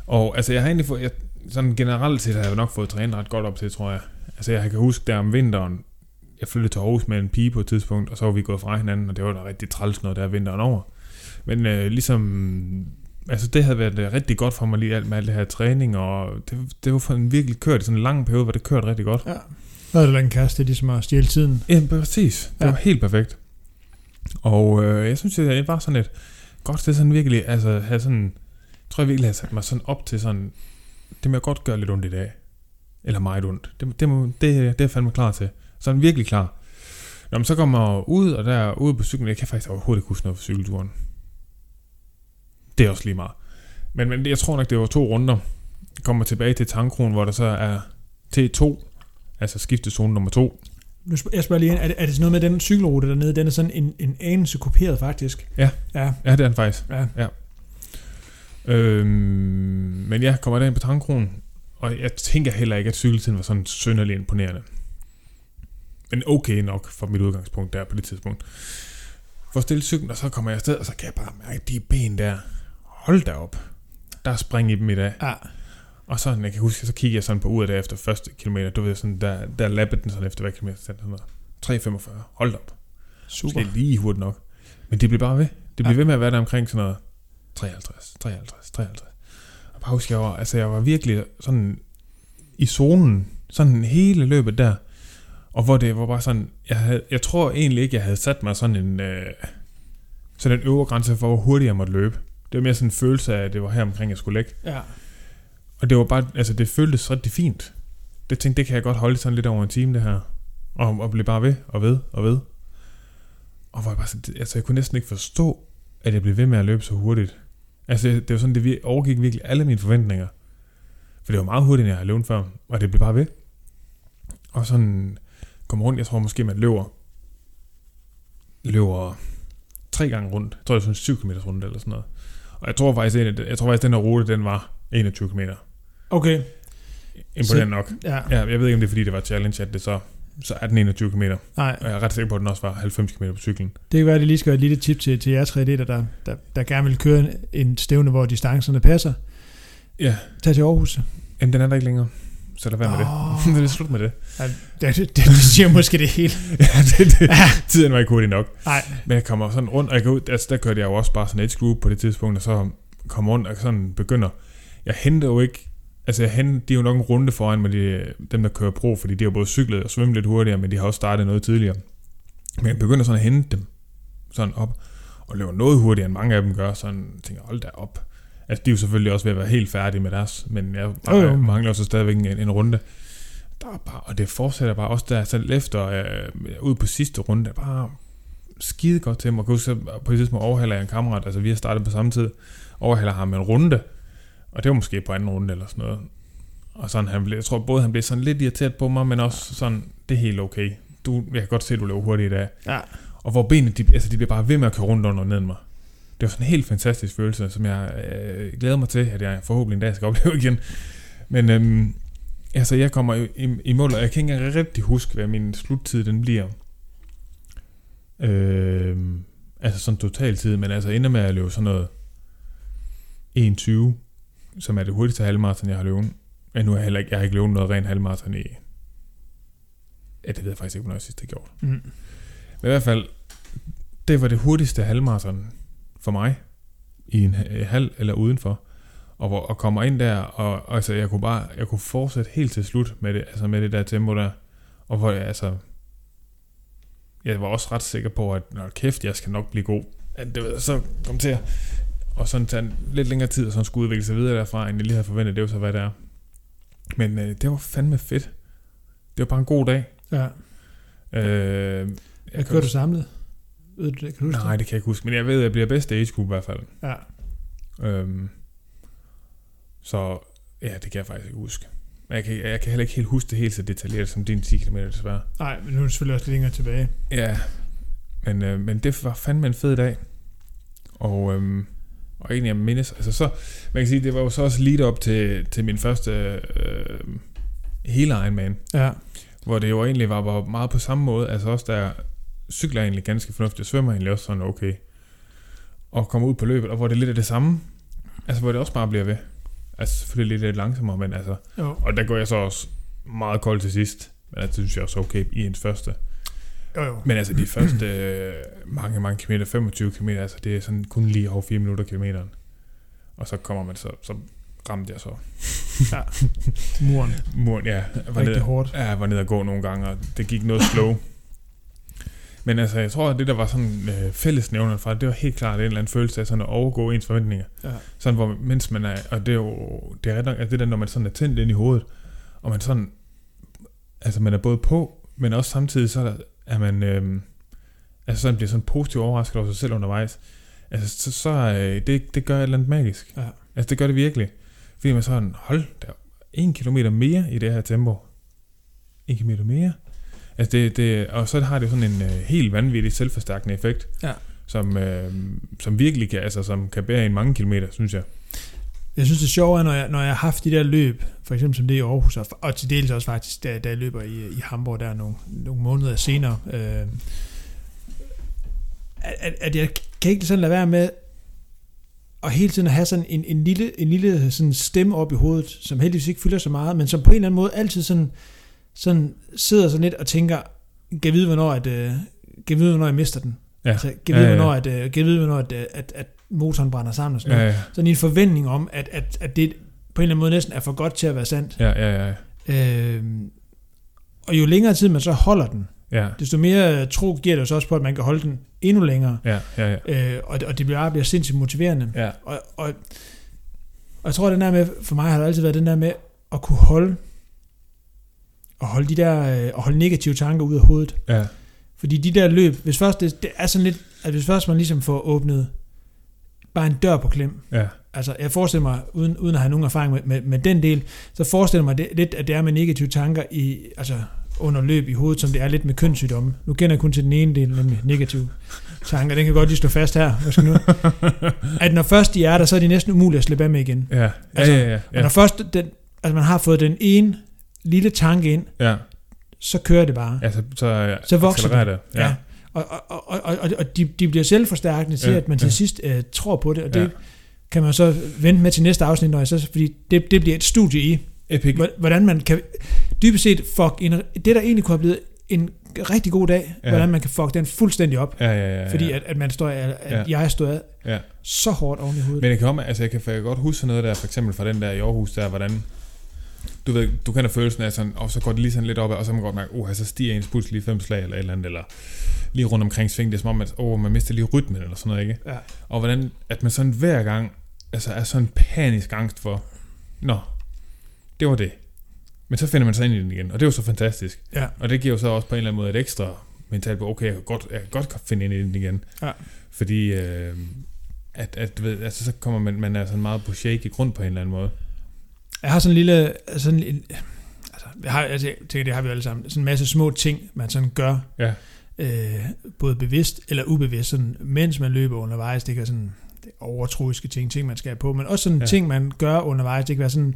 Og altså jeg har egentlig fået, jeg, sådan generelt set har jeg nok fået trænet ret godt op til, tror jeg. Altså jeg kan huske der om vinteren, jeg flyttede til Aarhus med en pige på et tidspunkt, og så var vi gået fra hinanden, og det var da rigtig træls noget der vinteren over. Men øh, ligesom altså det havde været øh, rigtig godt for mig lige alt med alt det her træning, og det, det var for en virkelig kørt i sådan en lang periode, hvor det kørte rigtig godt. Ja. Så er det en kæreste, det ligesom at stjæle tiden. Ja, præcis. Det Ja. var helt perfekt. Og øh, jeg synes, det var sådan et godt sted sådan virkelig, altså have sådan, jeg tror jeg virkelig har sat mig sådan op til sådan, det må jeg godt gøre lidt ondt i dag. Eller meget ondt. Det, det, må, det, det er jeg fandme klar til. Sådan virkelig klar. Når man så kommer ud, og der ude på cyklen, jeg kan faktisk overhovedet ikke huske noget for cykelturen. Det er også lige meget. Men, men jeg tror nok, det var to runder. Jeg kommer tilbage til tankroen, hvor der så er T2, altså skiftezone nummer 2. Nu spørg- Jeg spørger lige ind, er det, er det sådan noget med den cykelrute dernede, den er sådan en, en anelse kuperet faktisk? Ja. Ja, Ja, det er den faktisk. ja. Øhm, men jeg kommer derind på Tangkronen, og jeg tænker heller ikke, at cykeltiden var sådan synderligt imponerende. Men okay nok for mit udgangspunkt der på det tidspunkt. For stille cyklen, og så kommer jeg afsted, og så kan jeg bare mærke, de ben der, hold da op. Der er spring i dem i dag. ja. Og så, jeg kan huske, så kigger jeg sådan på uret der efter første kilometer. Du ved, sådan, der, der lappede den sådan efter hver kilometer. Sådan noget. 3,45. Hold op. Super. Måske lige hurtigt nok. Men det blev bare ved. Det blev Ja. ved med at være der omkring sådan noget 53, 53, 53. Bare husker jeg var, altså jeg var virkelig sådan i zonen, sådan hele løbet der. Og hvor det var bare sådan, jeg, havde, jeg tror egentlig ikke, jeg havde sat mig sådan en, øh, sådan en øvre grænse for, hvor hurtigt jeg måtte løbe. Det var mere sådan en følelse af, at det var her omkring, jeg skulle lægge. Ja. Og det var bare, altså det føltes rigtig fint. Det tænkte, det kan jeg godt holde sådan lidt over en time, det her. Og, og blive bare ved, og ved, og ved. Og hvor jeg bare sådan, altså jeg kunne næsten ikke forstå, at jeg blev ved med at løbe så hurtigt. Altså det var sådan, det overgik virkelig alle mine forventninger. For det var meget hurtigt, end jeg havde løbet før, og det blev bare ved. Og sådan kom rundt, jeg tror måske, man løber, løber tre gange rundt. Jeg tror, det er sådan en 7 km rundt eller sådan noget. Og jeg tror faktisk, en af jeg tror faktisk, den her rute, den var 21 km. Okay. Imponerende nok. Ja. Ja, jeg ved ikke, om det er, fordi det var challenge, at det så, så er den 21 km. Og Nej, jeg er ret sikker på, at den også var 90 km på cyklen. det kan være, at det lige skal være et lille tip til, til jer tre der, der, der, gerne vil køre en, en stævne, hvor distancerne passer. Ja, Tag til Aarhus. men den er der ikke længere. Så lad være med Åh. det. det er slut med det. Ja, det, det, det, siger måske det hele. ja, det, det. Tiden var ikke hurtig nok. Nej, Men jeg kommer sådan rundt, og jeg går ud, altså der kørte jeg jo også bare sådan et screw på det tidspunkt, og så kommer rundt og sådan begynder. Jeg henter jo ikke, altså henter, de er jo nok en runde foran med de, dem, der kører pro, fordi de har både cyklet og svømmet lidt hurtigere, men de har også startet noget tidligere. Men jeg begynder sådan at hente dem sådan op, og løber noget hurtigere, end mange af dem gør, sådan tænker jeg, hold da op. Altså de er jo selvfølgelig også ved at være helt færdige med deres, men jeg Jo, jo. mangler også stadigvæk en, en runde. Der er bare, og det fortsætter bare også der, selv efter, øh, ud på sidste runde, bare skide godt til mig. At på et tidspunkt overhaler jeg en kammerat, altså vi har startet på samme tid, overhaler ham en runde, og det var måske på anden runde eller sådan noget. Og sådan, han blev, jeg tror både han blev sådan lidt irriteret på mig, men også sådan, det er helt okay. Du, jeg kan godt se, at du løber hurtigt i dag. Ja. Og hvor benene, de, altså de bliver bare ved med at køre rundt under ned mig. Det var sådan en helt fantastisk følelse, som jeg øh, glæder mig til, at jeg forhåbentlig en dag skal opleve igen. Men øhm, altså, jeg kommer i, i, i mål, og jeg kan ikke engang rigtig huske, hvad min sluttid den bliver. Øhm, altså sådan totaltid, men altså ender med at løbe sådan noget 1.20, som er det hurtigste halvmarathon, jeg har løbet. Men nu har jeg heller ikke, jeg har ikke løbet noget rent halvmarathon i... Ja, det ved jeg faktisk ikke, hvornår jeg sidst har gjort. mm. Men i hvert fald, det var det hurtigste halvmarathon for mig, i en ha- halv eller udenfor. Og, hvor, og kommer ind der, og altså, jeg kunne bare, jeg kunne fortsætte helt til slut med det, altså med det der tempo der. Og hvor jeg, altså, jeg var også ret sikker på, at når kæft, jeg skal nok blive god. At det så kom til at, og sådan tage lidt længere tid, og sådan skulle udvikle sig videre derfra, end jeg lige havde forventet, det var så, hvad det er. Men øh, det var fandme fedt. Det var bare en god dag. ja. Øh, Jeg kører du samlet? Ved du det? Kan du huske Nej, det kan jeg ikke huske. Men jeg ved, at jeg bliver bedst age group i hvert fald. det? Ja. Øhm, så ja, det kan jeg faktisk ikke huske. Men jeg kan, jeg kan heller ikke helt huske det helt så detaljeret som din 10 km desværre. Nej, men nu er det selvfølgelig også længere tilbage. Ja, men, øh, men det var fandme en fed dag. Og, øhm, og egentlig jeg mindes, altså så, man kan sige, det var jo så også lead op til, til min første øh, hele Ironman, Ja. hvor det jo egentlig var, var meget på samme måde, altså også der cykler egentlig ganske fornuftigt, jeg svømmer egentlig også sådan okay, og kommer ud på løbet, og hvor det er lidt af det samme, altså hvor det også bare bliver ved. Altså selvfølgelig lidt, lidt langsommere, men altså, Jo. og der går jeg så også meget koldt til sidst, men altså, det synes jeg også okay i ens første. Jo, jo. Men altså de første øh, mange, mange kilometer, 25 km, altså det er sådan kun lige over 4 minutter kilometeren. Og så kommer man så, så ramte jeg så Muren. muren, ja. Var Rigtig ned, hårdt. ja, jeg var nede og gå nogle gange, og det gik noget slow. Men altså, jeg tror, at det der var sådan øh, fællesnævner fra, det var helt klart en eller anden følelse af sådan at overgå ens forventninger. Ja. Sådan, hvor mens man er, og det er jo, det er ret nok, at det der, når man sådan er tændt ind i hovedet, og man sådan, altså man er både på, men også samtidig så er, der, er man, øhm, altså sådan bliver sådan positivt overrasket over sig selv undervejs. Altså, så, så øh, det, det gør et eller andet magisk. Ja. Altså, det gør det virkelig. Fordi man sådan, hold der, en kilometer mere i det her tempo. 1 km mere. Altså det, det, og så har det sådan en øh, helt vanvittig selvforstærkende effekt, Ja. som, øh, som virkelig kan, altså, som kan bære en mange kilometer, synes jeg. Jeg synes, det sjove er, når jeg, når jeg har haft de der løb, for eksempel som det i Aarhus, og, og til dels også faktisk, da, da jeg løber i, i Hamburg der nogle, nogle måneder senere, øh, at, at jeg kan ikke sådan lade være med at hele tiden have sådan en, en lille, en lille sådan stemme op i hovedet, som heldigvis ikke fylder så meget, men som på en eller anden måde altid sådan, sådan sidder sådan lidt og tænker, kan vide, hvornår, at, øh, kan vide, hvornår jeg mister den. Ja. Altså, kan vide, Ja, ja, ja. hvornår, at, øh, kan vide, hvornår at, øh, at, at motoren brænder sammen og sådan noget Ja, ja, sådan en forventning om, at, at, at det på en eller anden måde næsten er for godt til at være sandt. ja, ja, ja, Øh, og jo længere tid man så holder den, ja, desto mere tro giver det jo så også på, at man kan holde den endnu længere. ja, ja, ja, Øh, og, og det bliver bliver sindssygt motiverende. ja, Og, og, og jeg tror, den der med, for mig har det altid været den der med at kunne holde, og holde de der, øh, og holde negative tanker ud af hovedet. ja, Fordi de der løb, hvis først det, det er sådan lidt, at hvis først man ligesom får åbnet bare en dør på klem, ja, Altså, jeg forestiller mig, uden, uden at have nogen erfaring med, med, med den del, så forestiller mig det, lidt, at det er med negative tanker i, altså, under løb i hovedet, som det er lidt med kønssygdomme. Nu kender jeg kun til den ene del, nemlig negative tanker. Den kan godt lige slå fast her. Måske nu. At når først de er der, så er de næsten umulige at slippe af med igen. ja, ja, Altså, ja, ja, Og ja, når først den, altså man har fået den ene lille tanke ind, ja, så kører det bare. ja, så, så, Så vokser det. Ja. Og, og, og, og, og de, de bliver selvforstærkende til, Ja, at man til ja. sidst øh, tror på det, og det Ja. kan man så vente med til næste afsnit, når jeg så, fordi det, det bliver et studie i, Epic. Hvor- hvordan man kan, dybest set, fuck, en, det der egentlig kunne have blevet en rigtig god dag, Ja. hvordan man kan fuck den fuldstændig op, Ja, ja, ja, ja. fordi at, at man står, at, Ja. jeg stod Ja. så hårdt oven i hovedet. Men jeg kan, altså jeg kan, jeg kan godt huske noget der, for eksempel fra den der i Aarhus, der, hvordan du ved, du kender følelsen af sådan, og så går det lige sådan lidt op, og så man godt mærke, oh, så stiger ens puls lige fem slag, eller et eller andet, eller lige rundt omkring sving, det er som om, at oh, man mister lige rytmen, eller sådan noget, ikke? Ja. Og hvordan, at man sådan hver gang, altså er sådan panisk angst for, nå, det var det. Men så finder man sig ind i den igen, og det er jo så fantastisk. Ja. Og det giver jo så også på en eller anden måde et ekstra mentalt på, okay, jeg kan godt, jeg kan godt finde ind i den igen. Ja. Fordi, øh, at, at ved, altså, så kommer man, man er sådan meget på shaky grund på en eller anden måde. Jeg har sådan en lille, sådan en, altså, jeg, har, altså, jeg tænker, det har vi alle sammen, sådan en masse små ting, man sådan gør, Ja. øh, både bevidst eller ubevidst, sådan, mens man løber undervejs, det kan sådan det er overtroiske ting, ting man skal have på, men også sådan ja. ting, man gør undervejs, det kan være sådan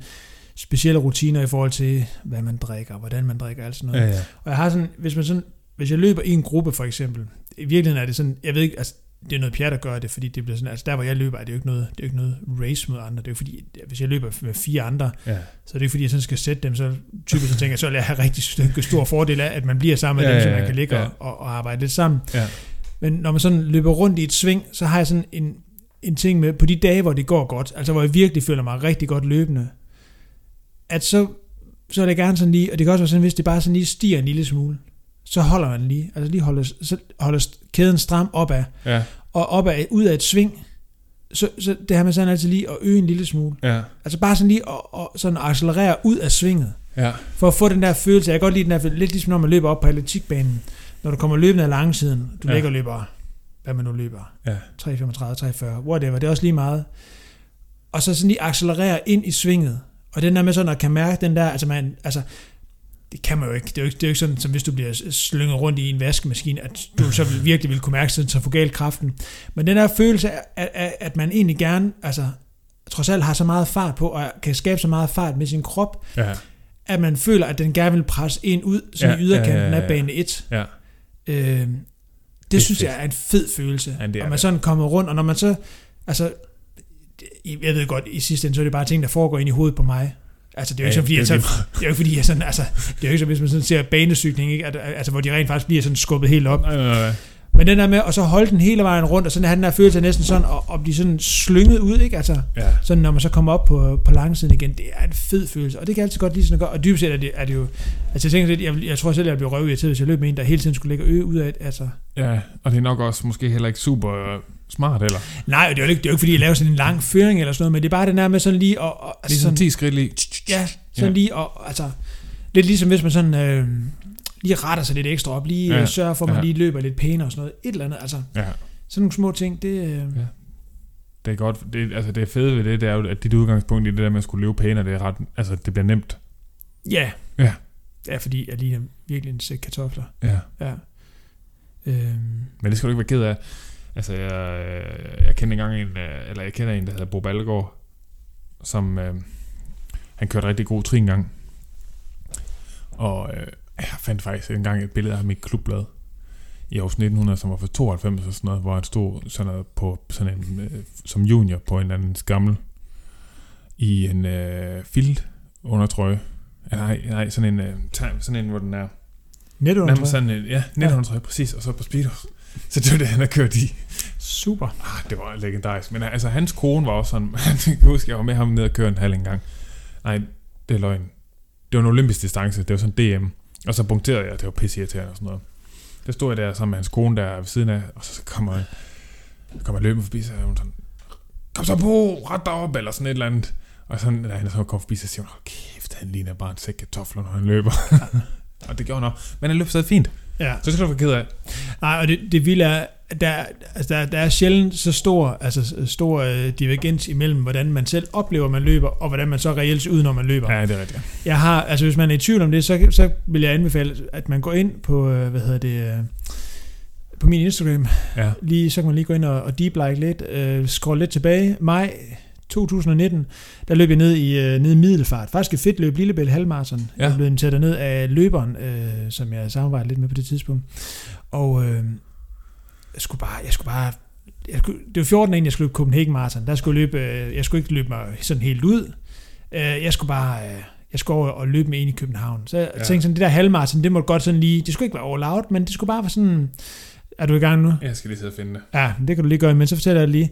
specielle rutiner i forhold til, hvad man drikker, hvordan man drikker, alt sådan noget. Ja, ja. Og jeg har sådan, hvis man sådan, hvis jeg løber i en gruppe for eksempel, i virkeligheden er det sådan, jeg ved ikke, altså, det er noget pjat at gøre det, fordi det bliver sådan, altså der hvor jeg løber, er det jo ikke noget, det er jo ikke noget race mod andre, det er jo fordi, hvis jeg løber med fire andre, ja. så er det ikke fordi, jeg sådan skal sætte dem, så typisk så tænker jeg, så vil jeg have rigtig st- stor fordel af, at man bliver sammen med Ja, dem, så man kan ligge ja. og, og, og arbejde lidt sammen. Ja. Men når man sådan løber rundt i et sving, så har jeg sådan en, en ting med, på de dage, hvor det går godt, altså hvor jeg virkelig føler mig rigtig godt løbende, at så, så er det gerne sådan lige, og det kan også være sådan, hvis det bare sådan lige stiger en lille smule, så holder man lige, altså lige holder, så holder kæden stram opad, Ja, og opad, ud af et sving, så, så det har man sådan altid lige at øge en lille smule. ja, Altså bare sådan lige at, at sådan accelerere ud af svinget. ja, For at få den der følelse. Jeg kan godt lide den der, lidt ligesom når man løber op på atletikbanen. Når du kommer løbende af langsiden. Du ja. ligger og løber, hvad man nu løber. ja, 335, 340, whatever. Det er også lige meget. Og så sådan lige accelerere ind i svinget. Og den der med sådan at kan mærke den der, altså man, altså, det kan man jo ikke. Det er jo ikke, det er jo ikke sådan, som hvis du bliver slynget rundt i en vaskemaskine, at du så virkelig vil kunne mærke sådan centrifugalkraften. Men den der følelse af, af, at man egentlig gerne, altså, trods alt har så meget fart på, og kan skabe så meget fart med sin krop, ja, at man føler, at den gerne vil presse en ud, sådan Ja, ja, i yderkanten ja, ja, ja. af bane 1. ja. Øh, det, det synes fedt. jeg er en fed følelse. Ja, og man det. sådan kommer rundt, og når man så, altså, jeg ved godt, i sidste ende, så er det bare ting, der foregår ind i hovedet på mig. Altså, det er jo ikke Ja, sådan, fordi, det jeg, er så, det er jo ikke fordi, jeg sådan, altså, det er jo ikke hvis man sådan ser banecykling, ikke? At, altså, hvor de rent faktisk bliver sådan skubbet helt op. Nej, nej, nej. Men den der med, at så holde den hele vejen rundt, og sådan have den der følelse af næsten sådan, og, og blive sådan slynget ud, ikke? Altså, Ja, sådan når man så kommer op på, på langsiden igen, det er en fed følelse, og det kan jeg altid godt lide sådan at gøre, og dybest set er det, er det jo, altså jeg tænker lidt, jeg, jeg tror selv, jeg bliver røvirriteret, hvis jeg løb med en, der hele tiden skulle lægge ø ud af, altså, ja, og det er nok også måske heller ikke super smart heller. nej, det er jo ikke, det er jo ikke fordi, jeg laver sådan en lang føring eller sådan noget, men det er bare den der med sådan lige, og, og Lige sådan 10 skridt lige. ja, sådan Ja. lige, og altså, lidt ligesom hvis man sådan, øh, lige retter sig lidt ekstra op, lige Ja. ja. sørger for, at man Ja. lige løber lidt pænere og sådan noget, et eller andet, altså, Ja, sådan nogle små ting, det, øh, det er godt. Det, altså det fede ved det, det er jo, at dit udgangspunkt i det der med at skulle leve pænere, det er ret, altså det bliver nemt. ja, Ja. Ja, fordi jeg ligner virkelig en sæk kartofler. Ja. Ja. Øhm, Men det skal du ikke være ked af. Altså, jeg, øh, jeg kender engang en, øh, eller jeg kender en, der hedder Bo Ballegaard, som, øh, han kørte rigtig god trin engang. Og øh, jeg fandt faktisk engang et billede af ham i klubblad i år 1900, som var for 92 og sådan noget, hvor han stod sådan noget på sådan en, øh, som junior på en eller anden skammel i en øh, filt undertrøje. Nej, nej, sådan en, øh, sådan en, hvor den er sådan en, ja, 1900 ja. præcis, og så på speedos. Så det var det, han har kørt i. Super. Ah, det var legendarisk. Men altså, hans kone var også sådan, jeg kan huske, jeg var med ham ned og køre en halv en gang. Nej, det er løgn. Det var en olympisk distance, det var sådan DM. Og så punkterede jeg, det var pisse og sådan noget. Der stod jeg der sammen med hans kone der ved siden af, og så kommer jeg, så kommer jeg løbende forbi, så hun sådan, kom så på, ret dig op, eller sådan et eller andet. Og sådan, da han så kom forbi, så siger hun, hold kæft, han ligner bare en sæk kartofler, når han løber. og det gjorde han også. Men han løb stadig fint. Ja. Så skal du være ked af. Nej, og det, det vilde er, der, altså der, der er sjældent så stor, altså stor øh, divergens imellem, hvordan man selv oplever, man løber, og hvordan man så reelt ser ud, når man løber. Ja, det er rigtigt. Jeg har, altså hvis man er i tvivl om det, så, så vil jeg anbefale, at man går ind på, øh, hvad hedder det, øh, på min Instagram. Ja. Lige, så kan man lige gå ind og, og deep like lidt, øh, scroll lidt tilbage. Maj 2019, der løb jeg ned i, øh, ned i Middelfart. Faktisk et fedt løb, Lillebælt halvmarathon. Ja. Jeg blev inviteret ned af løberen, øh, som jeg samarbejdede lidt med på det tidspunkt. Og øh, jeg skulle bare, jeg skulle bare, jeg skulle, det var 14 inden jeg skulle løbe Copenhagen Marathon. Der skulle jeg løbe, øh, jeg skulle ikke løbe mig sådan helt ud. Øh, jeg skulle bare, øh, jeg skulle over og løbe med en i København. Så jeg Ja. tænkte sådan, det der halvmarathon, det må godt sådan lige, det skulle ikke være all out, men det skulle bare være sådan, er du i gang nu? Jeg skal lige sidde og finde det. Ja, det kan du lige gøre, men så fortæller jeg lige.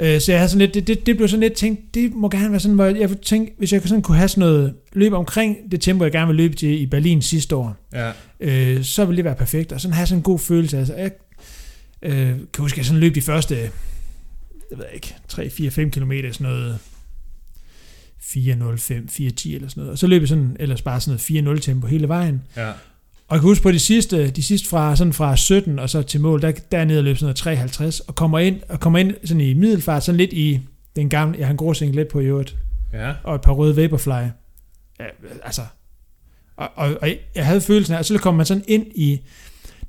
Øh, Så jeg havde sådan lidt, det, det, det blev sådan lidt tænkt, det må gerne være sådan, hvor jeg tænkte, hvis jeg sådan kunne have sådan noget løb omkring det tempo, jeg gerne vil løbe til i Berlin sidste år, Ja. øh, så ville det være perfekt, og sådan have sådan en god følelse. Altså, jeg øh, kan huske, at jeg sådan løb de første, jeg ved ikke, 3, 4, 5 km, sådan noget 4.05, 4.10 eller sådan noget. Og så løb jeg sådan, ellers bare sådan noget 4.0 tempo hele vejen. Ja. Og jeg kan huske på de sidste, de sidste fra, sådan fra 17 og så til mål, der, dernede og løb sådan noget 53, og kommer ind, og kommer ind sådan i middelfart, sådan lidt i den gamle, jeg har en singlet på i øvrigt, Ja. og et par røde Vaporfly. Ja, altså, og, og, og, jeg havde følelsen af, og så kommer man sådan ind i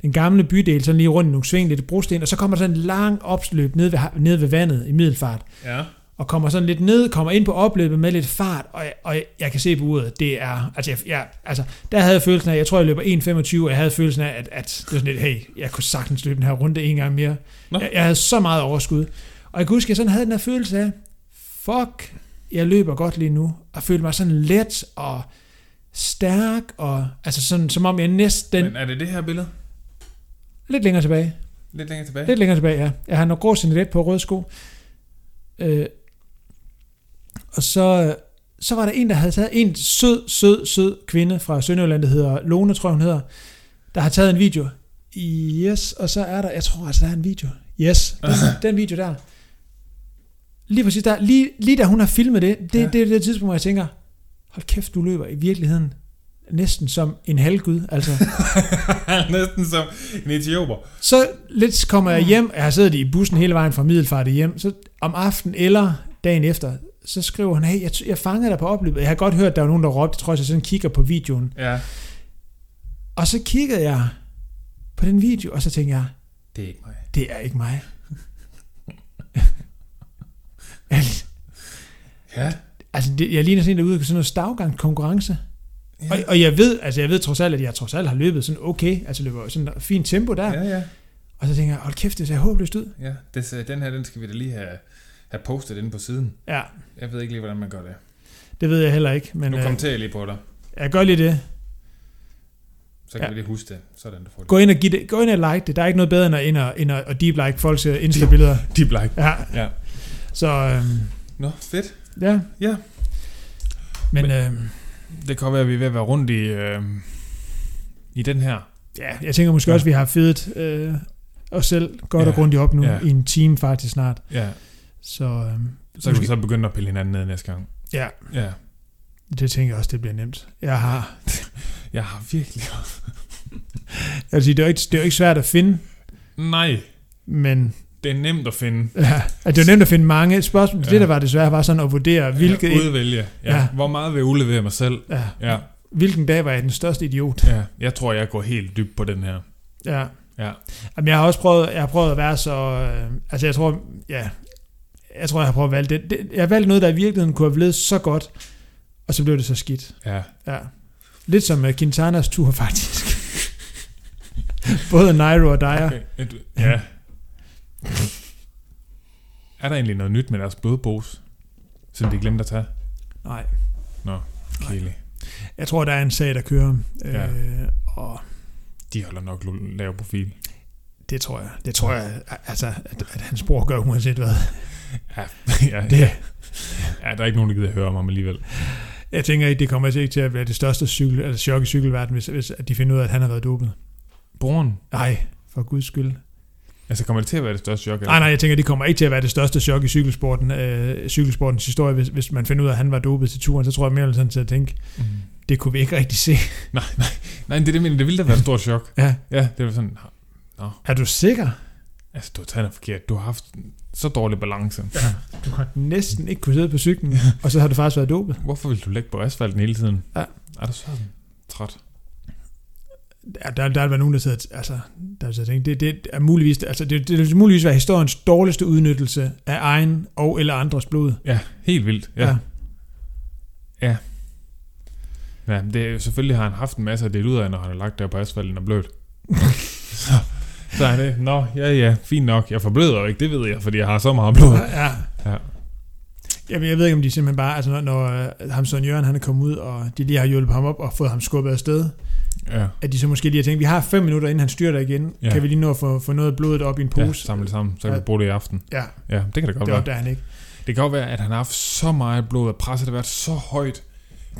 den gamle bydel, sådan lige rundt i nogle sving, lidt brosten, og så kommer der sådan en lang opsløb ned ved, ned ved vandet i middelfart, Ja. Og kommer sådan lidt ned, kommer ind på opløbet med lidt fart, og jeg, og jeg, kan se på uret, det er, altså, jeg, jeg, altså der havde jeg følelsen af, jeg tror, jeg løber 1.25, og jeg havde følelsen af, at, at det var sådan lidt, hey, jeg kunne sagtens løbe den her runde en gang mere. Nå. Jeg, jeg, havde så meget overskud. Og jeg kan huske, at jeg sådan havde den her følelse af, fuck, jeg løber godt lige nu, og følte mig sådan let og stærk, og altså sådan, som om jeg næsten, Men er det det her billede? lidt længere tilbage, Lidt længere tilbage? Lidt længere tilbage, ja. Jeg har noget grå singlet på røde sko. Øh, og så, så var der en, der havde taget en sød, sød, sød kvinde fra Sønderjylland, der hedder Lone, tror jeg, hun hedder, der har taget en video. Yes, og så er der, jeg tror altså, der er en video. Yes, den, den video der. Lige præcis der, lige, lige da hun har filmet det, det, Ja. det er det tidspunkt, hvor jeg tænker, hold kæft, du løber i virkeligheden næsten som en halvgud, altså. Næsten som en etioper. Så lidt kommer jeg hjem, jeg har siddet i bussen hele vejen fra Middelfart hjem, så om aftenen eller dagen efter, så skriver han, hey, jeg, jeg fangede dig på opløbet. Jeg har godt hørt, der var nogen, der råbte, tror jeg, så sådan kigger på videoen. Ja. Og så kiggede jeg på den video, og så tænkte jeg, Det er ikke mig. det er ikke mig. Altså, Ja. altså, det, jeg ligner sådan en, der er ude sådan noget stavgang konkurrence. Ja. Og, og, jeg ved, altså jeg ved trods alt, at jeg trods alt har løbet sådan okay, altså løber sådan et fint tempo der. Ja, ja. Og så tænker jeg, hold kæft, det ser håbløst ud. ja. Det, den her, den skal vi da lige have, have postet inde på siden. Ja, Jeg ved ikke lige, hvordan man gør det. det ved jeg heller ikke. Men Nu øh, kommenterer jeg lige på dig. jeg gør lige det. Så kan Ja. vi lige huske det. Sådan, du får det. Gå ind og, give det, gå ind og like det. Der er ikke noget bedre end at, end at, end at, at deep like folks øh, Insta-billeder. Deep like. Ja, Ja. så øhm, Nå, fedt. ja. Ja. Men, Men- øhm, Det kan være, at vi er ved at være rundt i, øh, i den her. ja, jeg tænker måske Ja. også, at vi har fedet øh, os selv godt og Ja, grundigt op nu ja. i en time faktisk snart. Ja. Så øhm, Så kan vi så begynde at pille hinanden ned næste gang. ja, Ja. det tænker jeg også, det bliver nemt. Jeg har, Jeg har virkelig... jeg vil sige, det er jo ikke, det er jo ikke svært at finde, Nej. men Det er nemt at finde. ja, at det er nemt at finde mange spørgsmål. Ja. Det, der var desværre, var sådan at vurdere, hvilket... Ja, udvælge. Ja. Ja. Hvor meget vil jeg udlevere mig selv? ja, Ja. Hvilken dag var jeg den største idiot? Ja, jeg tror, jeg går helt dybt på den her. Ja. Ja. Jamen, jeg har også prøvet, jeg har prøvet at være så... Øh, altså, jeg tror... Ja, jeg tror, jeg har prøvet at valge det. det. Jeg har valgt noget, der i virkeligheden kunne have blevet så godt, og så blev det så skidt. Ja. Ja. Lidt som uh, Quintanas tur, faktisk. Både Nairo og Dyer. Okay. Ja. er der egentlig noget nyt med deres blodpose, som de glemte at tage? Nej. Kedeligt. Jeg tror, der er en sag, der kører. Ja. Øh, og De holder nok lav profil. det tror jeg. Det tror jeg, altså, at, at hans bror gør uanset hvad. Ja, ja, Det, ja, der er ikke nogen, der gider høre om ham alligevel. jeg tænker ikke, det kommer altså ikke til at være det største cykel, eller chok i cykelverdenen, hvis, hvis at de finder ud af, at han har været dopet. Broren, Nej, for guds skyld. altså kommer det til at være det største chok? eller? Nej, nej, jeg tænker, det kommer ikke til at være det største chok i cykelsporten, øh, cykelsportens historie, hvis, hvis man finder ud af, at han var dopet til turen, så tror jeg mere eller sådan til at tænke, Mm. det kunne vi ikke rigtig se. Nej, nej, nej, det er det, mener. Det ville da være et stort chok. Ja. Ja, det var sådan, Er du sikker? altså du har taget noget forkert. Du har haft så dårlig balance. Du har næsten ikke kunne sidde på cyklen, og så har du faktisk været dopet. Hvorfor vil du ligge på asfalten hele tiden? Ja. Er du sådan træt? Ja, der, der er nogen, der sidder, altså, der sidder og tænker, det, det er muligvis, altså, det, det vil muligvis være historiens dårligste udnyttelse af egen og eller andres blod. Ja, helt vildt. Ja. ja. Ja, det, er- selvfølgelig har han haft en masse at dele ud af, når han har lagt der på asfalten og blødt. er det, nå, ja, ja, fint nok. Jeg forbløder jo ikke, det ved jeg, fordi jeg har så meget blod. Ja. Ja. Jeg, jeg ved ikke, om de simpelthen bare, altså når, når uh, ham Søren Jørgen, han er kommet ud, og de lige har hjulpet ham op og fået ham skubbet afsted, Ja, at de så måske lige har tænkt, vi har fem minutter, inden han styrter igen, Ja. ja. kan vi lige nå at få, få noget af blodet op i en ja pose? samle det sammen, så kan Ja. vi bruge det i aften. Ja, Ja, det kan det godt det være. opdager han ikke. Det kan godt være, at han har haft så meget blod, at presset har været så højt,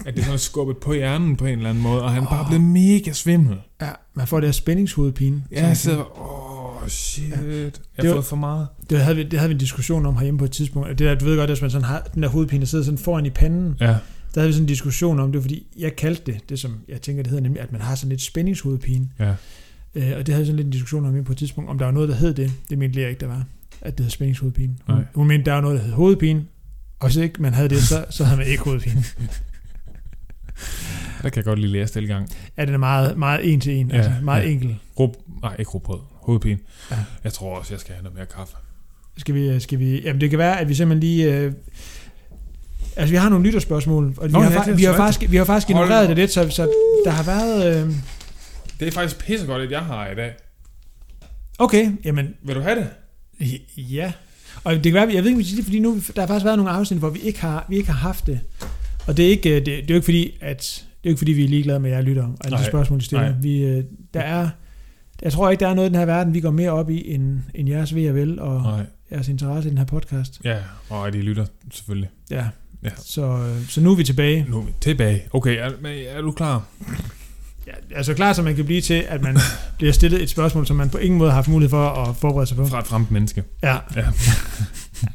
at det er sådan skubbet på hjernen på en eller anden måde, og han er bare blevet mega svimmel. Ja, man får det her spændingshovedpine. Ja, jeg sidder åh, oh, shit. Jeg Det har fået for meget. Det havde, vi, det havde vi en diskussion om herhjemme på et tidspunkt. Det der, du ved godt, at hvis man sådan har den der hovedpine, der sidder sådan foran i panden, Ja, der havde vi sådan en diskussion om det, fordi jeg kaldte det, det som jeg tænker, det hedder nemlig, at man har sådan lidt spændingshovedpine. ja. Øh, og det havde vi sådan lidt en diskussion om på et tidspunkt, om der var noget, der hed det. Det mente Lea ikke, der var, at det hed spændingshovedpine. Hun, Nej. hun mente, der var noget, der hed hovedpine, og hvis ikke man havde det, så, så havde man ikke hovedpine. Der kan jeg godt lige det i gang. Ja, den er meget, meget en til en, Ja, altså meget ja. enkel. Rub, nej, ikke rugbrød. Hovedpine. Ja. Jeg tror også, jeg skal have noget mere kaffe. Skal vi, skal vi, jamen det kan være, at vi simpelthen lige... Øh, altså vi har nogle lytterspørgsmål, og vi, Nå, har, ja, fa- det er vi, har faktisk, vi har faktisk ignoreret det lidt, så, så der har været... Øh, Det er faktisk pissegodt, at jeg har i dag. okay, jamen Vil du have det? ja. Og det kan være, jeg ved ikke, vi fordi nu, der har faktisk været nogle afsnit, hvor vi ikke har, vi ikke har haft det. Og det er ikke, det, det er jo ikke fordi, at det er ikke fordi, vi er ligeglade med jer lytter, og alle de spørgsmål, de stiller. nej. Vi, øh, der er, jeg tror ikke, der er noget i den her verden, vi går mere op i, end, end jeres ved og vel, og Nej. jeres interesse i den her podcast. Ja, og at de lytter, selvfølgelig. Ja. Ja. Så, øh, så nu er vi tilbage. Nu er vi tilbage. Okay, er, er du klar? Ja, altså klar, så man kan blive til, at man bliver stillet et spørgsmål, som man på ingen måde har haft mulighed for at forberede sig på. Fra et fremmed menneske. Ja. Ja.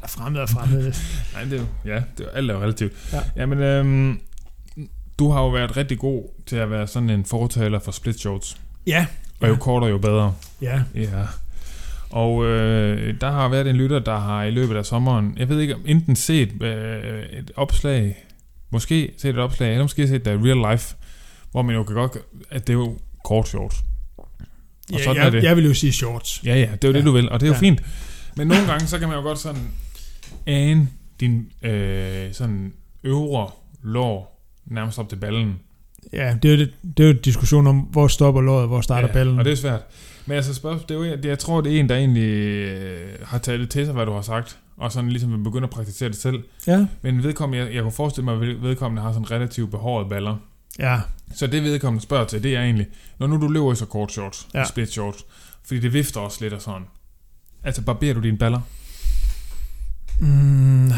Ja fremmed og fremmed. Nej, det er jo, ja, det er, alt er jo relativt. Ja. Jamen, øhm, du har jo været rigtig god til at være sådan en fortaler for split shorts. Ja. Og jo kortere, jo bedre. Ja. Ja. Og øh, der har været en lytter, der har i løbet af sommeren, jeg ved ikke enten set øh, et opslag, måske set et opslag, eller måske set det i real life, hvor man jo kan godt, at det er jo kort shorts. Og ja sådan jeg, er det. jeg vil jo sige shorts. Ja, ja, det er jo ja. Ja. det, du vil, og det er jo Ja. fint. Men nogle gange, så kan man jo godt sådan ane din øh, sådan øvre lår nærmest op til ballen. Ja, det er jo, det, det er jo en diskussion om, hvor stopper låret, hvor starter ja, ballen. Og det er svært. Men altså, spørgsmål, det er jo, det, jeg tror, det er en, der egentlig øh, har taget det til sig, hvad du har sagt, og sådan ligesom vil begynde at praktisere det selv. Ja. Men vedkommende, jeg, jeg kunne forestille mig, at vedkommende har sådan relativt behårede baller. Ja. Så det vedkommende spørger til, det er egentlig, når nu du løber i så kort shorts. Ja. split shorts, fordi det vifter også lidt og sådan. Altså, barberer du dine baller? Mm.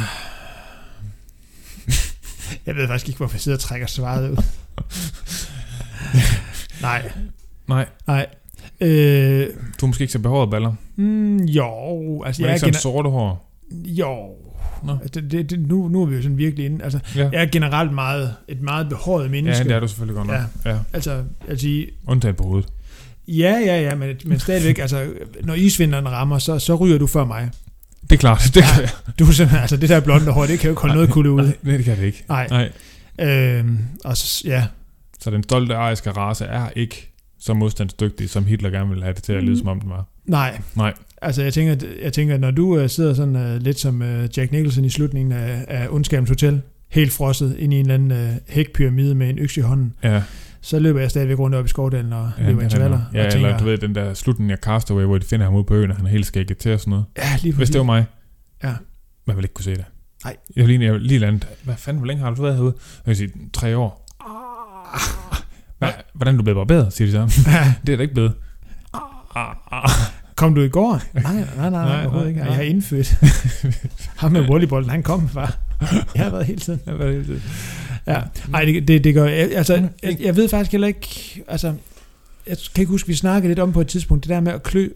Jeg ved faktisk ikke, hvorfor jeg sidder og trækker svaret ud. Nej. Nej, Nej. Øh, du har måske ikke så behårede baller. mm, jo, altså Men jeg er ikke sådan gener- sorte hår. Jo. Nå. Altså, det, det, nu, nu er vi jo sådan virkelig inde. Altså, Ja, jeg er generelt meget, et meget behåret ja menneske. det er du selvfølgelig godt nok. Ja. ja. Altså, altså, Undtagen på hovedet. Ja, ja, ja, men, men stadigvæk, altså, når isvinteren rammer, så, så ryger du før mig. Det er klart, det kan jeg. Du er simpelthen, altså, det der blonde hår, det kan jo ikke holde noget kulde ud. Nej, det kan det ikke. Nej. Nej. Øhm, og så, ja, Så den stolte ariske race er ikke så modstandsdygtig, som Hitler gerne ville have det til at lyde, Mm. som om den var. Nej. Nej. Altså, jeg tænker, jeg tænker når du uh, sidder sådan uh, lidt som uh, Jack Nicholson i slutningen af, af Ondskabens Hotel, helt frosset ind i en eller anden uh, hækpyramide med en økse i hånden, Ja, så løber jeg stadigvæk rundt op i skovdalen og ja, løber intervaller. er- ja og tænker, eller du ved, den der slutning af Castaway, hvor de finder ham ude på øen, og han er helt skægget til og sådan noget. ja, lige Hvis præcis. det var mig, Ja. man ville ikke kunne se det. Nej. Jeg vil lige, jeg lige landet. Hvad fanden, hvor længe har du været herude? Jeg vil sige, tre år. Hvad, hvordan er du blevet barberet, siger de så. Det er da ikke blevet. Ah, ah. Kom du i går? Nej, nej, nej, nej, overhovedet ikke. nej. Jeg har indfødt. Ham med volleyballen, han kom fra. Jeg har været hele tiden. Ja, hvad er det? Ja. Ej, det, det, det gør jeg, altså, jeg, jeg ved faktisk heller ikke, altså, jeg kan ikke huske, vi snakkede lidt om på et tidspunkt, det der med at klø,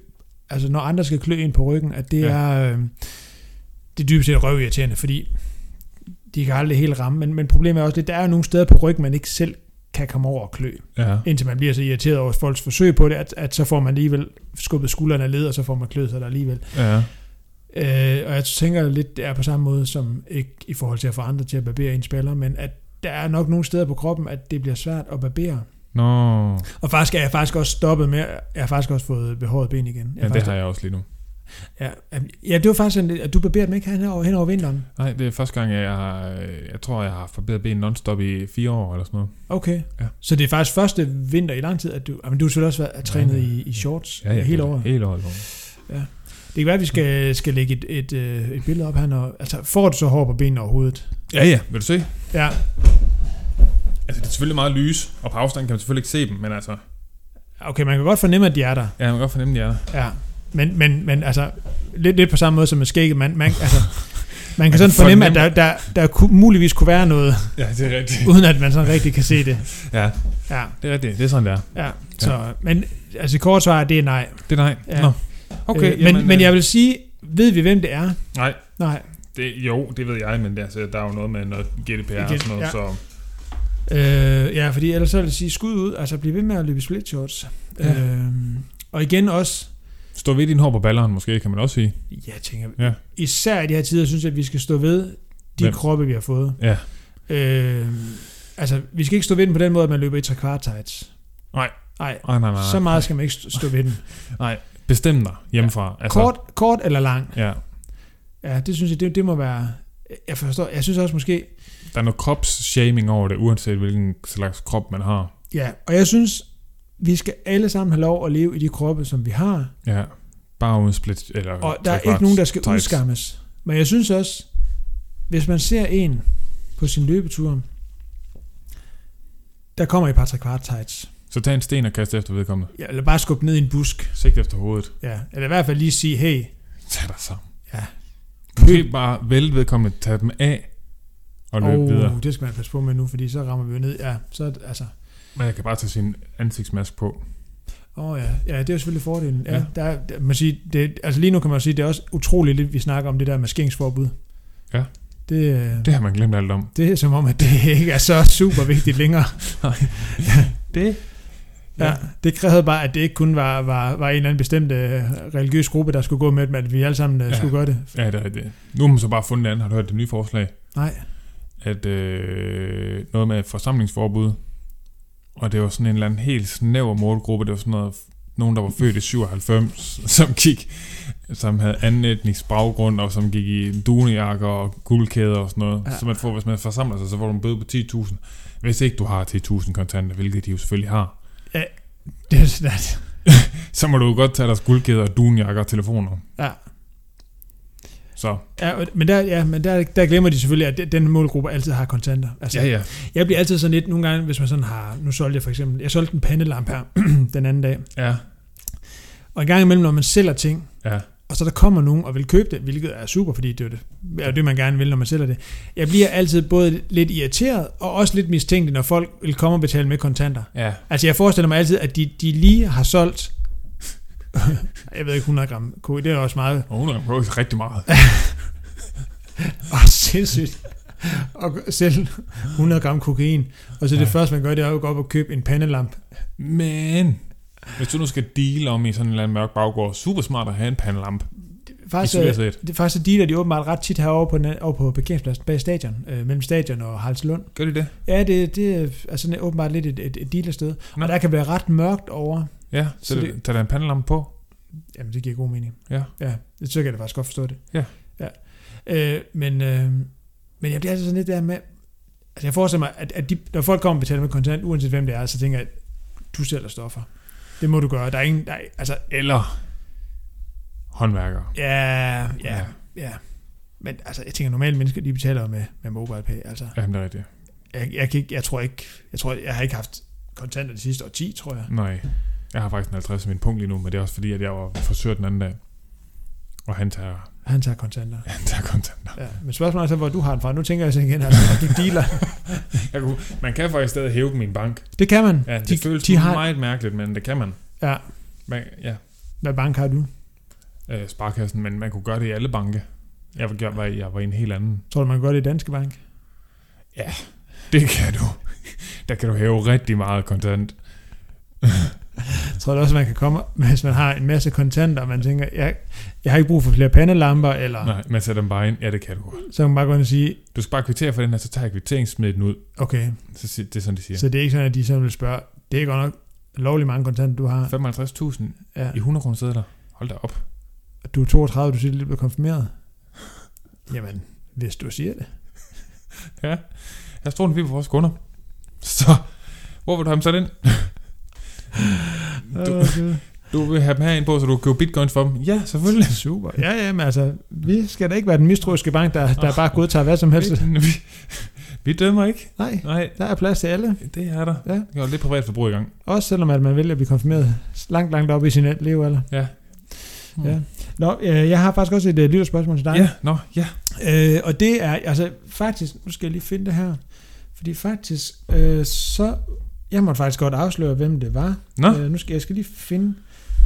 altså når andre skal klø ind på ryggen, at det Ja. er, øh, det er dybest set røvirriterende, fordi de kan aldrig helt ramme, men, men problemet er også lidt, der er jo nogle steder på ryggen, man ikke selv kan komme over og klø, Ja. indtil man bliver så irriteret over folks forsøg på det, at, at så får man alligevel skubbet skuldrene led, og så får man kløet sig der alligevel. Ja. Øh, og jeg tænker lidt, det er på samme måde som ikke i forhold til at få andre til at barbere en spiller, men at der er nok nogle steder på kroppen, at det bliver svært at barbere. Nå. Og faktisk er jeg faktisk også stoppet med, jeg har faktisk også fået behåret ben igen. Jeg Ja, det har jeg også lige nu. ja, ja, det var faktisk lidt- at du barberede dem ikke hen over, hen over vinteren. Nej, det er første gang, jeg har... Jeg tror, jeg har forbedret ben non-stop i fire år eller sådan noget. Okay. Ja. Så det er faktisk første vinter i lang tid, at du, men du har selvfølgelig også været trænet Ja, ja. i, i shorts Ja, ja, hele året. Hele året. Det kan være, at vi skal, skal lægge et, et, øh, et billede op her. Når, altså, får du så hår på benene overhovedet? Ja, ja. Vil du se? Ja. Altså, det er selvfølgelig meget lys, og på afstand kan man selvfølgelig ikke se dem, men altså... Okay, man kan godt fornemme, at de er der. Ja, man kan godt fornemme, de er der. Ja, men, men, men altså, lidt, lidt på samme måde som med skægget, man, man, altså, man kan kan sådan fornemme, at der, fornemme- der, der ku, muligvis kunne være noget, Ja, det er rigtigt. uden at man sådan rigtig kan se det. Ja, Ja, det er rigtigt. Det er sådan, det er. ja. Så, men altså kort svar, det er nej. Det er nej. Ja. Nå. Okay, øh, men, men jeg vil sige, ved vi hvem det er? Nej, Nej. det, jo, det ved jeg, men det, altså, der er jo noget med noget GDPR og Igen, sådan noget, ja. så... Øh, ja, fordi ellers så vil jeg sige skud ud, altså bliv ved med at løbe i split shorts. Ja. Øh, og igen også, Stå ved din hår på balleren, måske, kan man også sige. jeg tænker, Ja. især i de her tider, synes jeg, at vi skal stå ved de Hvem? kroppe, vi har fået. Ja. Øh, altså, vi skal ikke stå ved den på den måde, at man løber i tre kvart tights. Nej. Nej, Nej, nej, nej. så meget skal man ikke stå ved den. Nej, bestem dig hjemmefra. Altså, Kort, kort eller lang? Ja, Ja, det synes jeg, det, det må være... Jeg forstår, jeg synes også måske... der er noget kropsshaming over det, uanset hvilken slags krop man har. Ja, og jeg synes, vi skal alle sammen have lov at leve i de kroppe, som vi har. Ja, bare uden split, eller Og der er ikke nogen, der skal tights. udskammes. Men jeg synes også, hvis man ser en på sin løbetur, der kommer i et par tre kvart tights. Så tag en sten og kast efter vedkommende. Ja, eller bare skubbe ned i en busk. Sigt efter hovedet. Ja, eller i hvert fald lige sige, hey, Tag dig sammen. Ja. Måske bare vælge vedkommende, tage dem af og løbe oh, videre. det skal man passe på med nu, fordi så rammer vi jo ned. Ja, så altså... Men jeg kan bare tage sin ansigtsmask på. Åh oh, ja. ja, det er jo selvfølgelig fordelen. Ja, Ja. Der, er- der, man siger, det, altså lige nu kan man sige, det er også utroligt lidt, vi snakker om det der maskeringsforbud. Ja. Det, øh, Det har man glemt alt om. det er som om, at det ikke er så super vigtigt længere. Det? Ja. Det krævede bare, at det ikke kun var, var, var en eller anden bestemt øh, religiøs gruppe, der skulle gå med, men at vi alle sammen øh, Ja. skulle gøre det. Ja, det er det. Nu har man så bare fundet det andet. Har du hørt det nye forslag? Nej. At øh, noget med forsamlingsforbud. Og det var sådan en eller anden helt snæver målgruppe. Det var sådan noget, nogen, der var født i 97, som gik, som havde anden etnisk baggrund, og som gik i dunejakker og guldkæder og sådan noget. Ja. Så man får, hvis man forsamler sig, så får du en bøde på 10.000. Hvis ikke du har 10.000 kontanter, hvilket de jo selvfølgelig har, Det er sådan, at, så må du godt tage deres guldkæder, dunejakker og telefoner. ja. Så Ja, men der, ja, men der, der glemmer de selvfølgelig, at den målgruppe altid har kontanter. Altså, ja, ja. Jeg bliver altid sådan lidt, nogle gange, hvis man sådan har, nu solgte jeg for eksempel, jeg solgte en pandelampe her den anden dag, Ja, og en gang imellem, når man sælger ting, ja. Og så der kommer nogen og vil købe det, hvilket er super, fordi det er det, er det man gerne vil, når man sælger det. Jeg bliver altid både lidt irriteret, og også lidt mistænkelig, når folk vil komme og betale med kontanter. Ja, Altså jeg forestiller mig altid, at de, de lige har solgt, jeg ved ikke, 100 gram kokain, det er også meget, og hun har brugt rigtig meget. åh, sindssygt, og selv 100 gram kokain, og så det Ja. første, man gør, det er jo at gå op og købe en pandelamp. Men, hvis du nu skal deal om i sådan en eller anden mørk baggård, super smart at have en pandelamp. faktisk, isoleret øh, det, faktisk dealer de åbenbart ret tit herovre på, den- over på parkeringspladsen bag stadion, øh, mellem stadion og Haraldslund. Gør de det? Ja, det, det er sådan åbenbart lidt et, et, et dealersted. Nå. Og der kan være ret mørkt over. Ja, så, Så det- det, tager der en pandelampe på. Jamen, det giver god mening. Ja. Ja, det så kan jeg da faktisk godt forstå det. Ja. ja. Øh, men, øh, men ja, det er altså sådan lidt der med, altså jeg forestiller mig, at, at de, når folk kommer og betaler med kontant, uanset hvem det er, så tænker jeg, at du sælger stoffer. Det må du gøre. Der er ingen, der er, altså, Eller håndværkere. ja, ja, ja. Men altså, jeg tænker, normale mennesker, de betaler jo med, med MobilePay. Altså, Ja, det er rigtigt. jeg, jeg, kan ikke, jeg tror ikke, jeg tror, jeg har ikke haft kontanter de sidste år 10, tror jeg. Nej, jeg har faktisk en 50 i min punkt lige nu, men det er også fordi, at jeg var frisør den anden dag. Og han tager, Han tager kontanter. han tager kontanter. Ja. Men spørgsmålet er så, hvor du har den fra. Nu tænker jeg så igen, altså, at du dealer. Jeg kunne, man kan faktisk stadig hæve en bank. Det kan man. Ja, det de, de, føles de de har, meget mærkeligt, men det kan man. Ja. man ja, Hvad bank har du? øh, sparkassen, men man kunne gøre det i alle banke. Jeg var, jeg var, jeg var i en helt anden. Tror du, man kan gøre det i Danske Bank? Det kan du. Der kan du hæve rigtig meget kontant. Tror du også, man kan komme, hvis man har en masse kontanter, og man tænker, jeg, jeg har ikke brug for flere pandelamper, eller Nej, man sætter dem bare ind. Ja, det kan du godt. så kan man bare gå ind og sige, Du skal bare kvittere for den her, så tager jeg kvittering, smid den ud. okay, Så det er sådan, de siger. så det er ikke sådan, at de sådan vil spørge, det er godt nok lovlig mange kontanter, du har. 55.000 Ja. i 100 kroner sædler. Hold da op. Du er 32, du siger, du lige blev konfirmeret. Jamen, hvis du siger det. Ja. Jeg tror, vi på vores kunder. Så, hvor vil du have dem sat ind? Du, Okay. Du vil have dem herind på, så du kan købe bitcoins for dem? Ja, selvfølgelig. Super. Ja, ja, men altså, vi skal da ikke være den mistroiske bank, der, der bare godtager hvad som helst. Vi, vi, vi dømmer ikke. Nej, Nej, der er plads til alle. det er der. Ja. Jeg har lidt privat forbrug i gang. Også selvom at man vælger at blive konfirmeret langt, langt op i sin levealder. Ja. Ja. Nå, øh, jeg har faktisk også et øh, lille spørgsmål til dig. Ja, nå, ja. Øh, og det er, altså faktisk, nu skal jeg lige finde det her. Fordi faktisk, øh, så, jeg måtte faktisk godt afsløre, hvem det var. Nå, Øh, nu skal jeg skal lige finde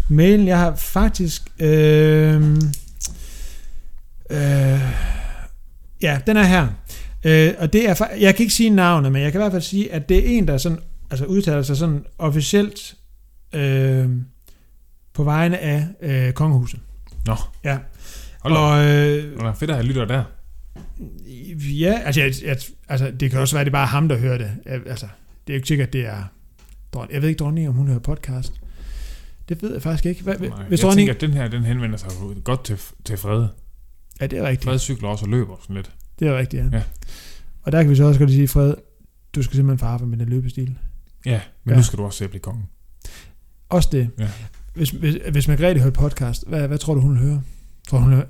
mailen. Jeg har faktisk, øh, øh, ja, den er her. Øh, og det er, jeg kan ikke sige navnet, men jeg kan i hvert fald sige, at det er en, der sådan, altså udtaler sig sådan officielt øh, på vegne af øh, kongehuset. Nå. Ja. hold og, øh, Nå, fedt at have lytter der. Ja, altså, jeg, jeg, altså det kan også være, at det er bare ham, der hører det. Jeg, altså, det er jo ikke sikkert, at det er... Jeg ved ikke, dronning, om hun hører podcast. Det ved jeg faktisk ikke. Hvad, Nej, hvis jeg tænker, at den her, den henvender sig godt til, til fred. Ja, det er rigtigt. Fred cykler også og løber sådan lidt. Det er rigtigt, ja. Ja. Og der kan vi så også godt sige, Fred, du skal simpelthen farve med den løbestil. Ja, men Ja. ja. nu skal du også se at blive kongen. Også det. Ja. Hvis, hvis, hvis Margrethe hørte podcast, hvad, hvad tror du, hun vil høre? Tror hun vil høre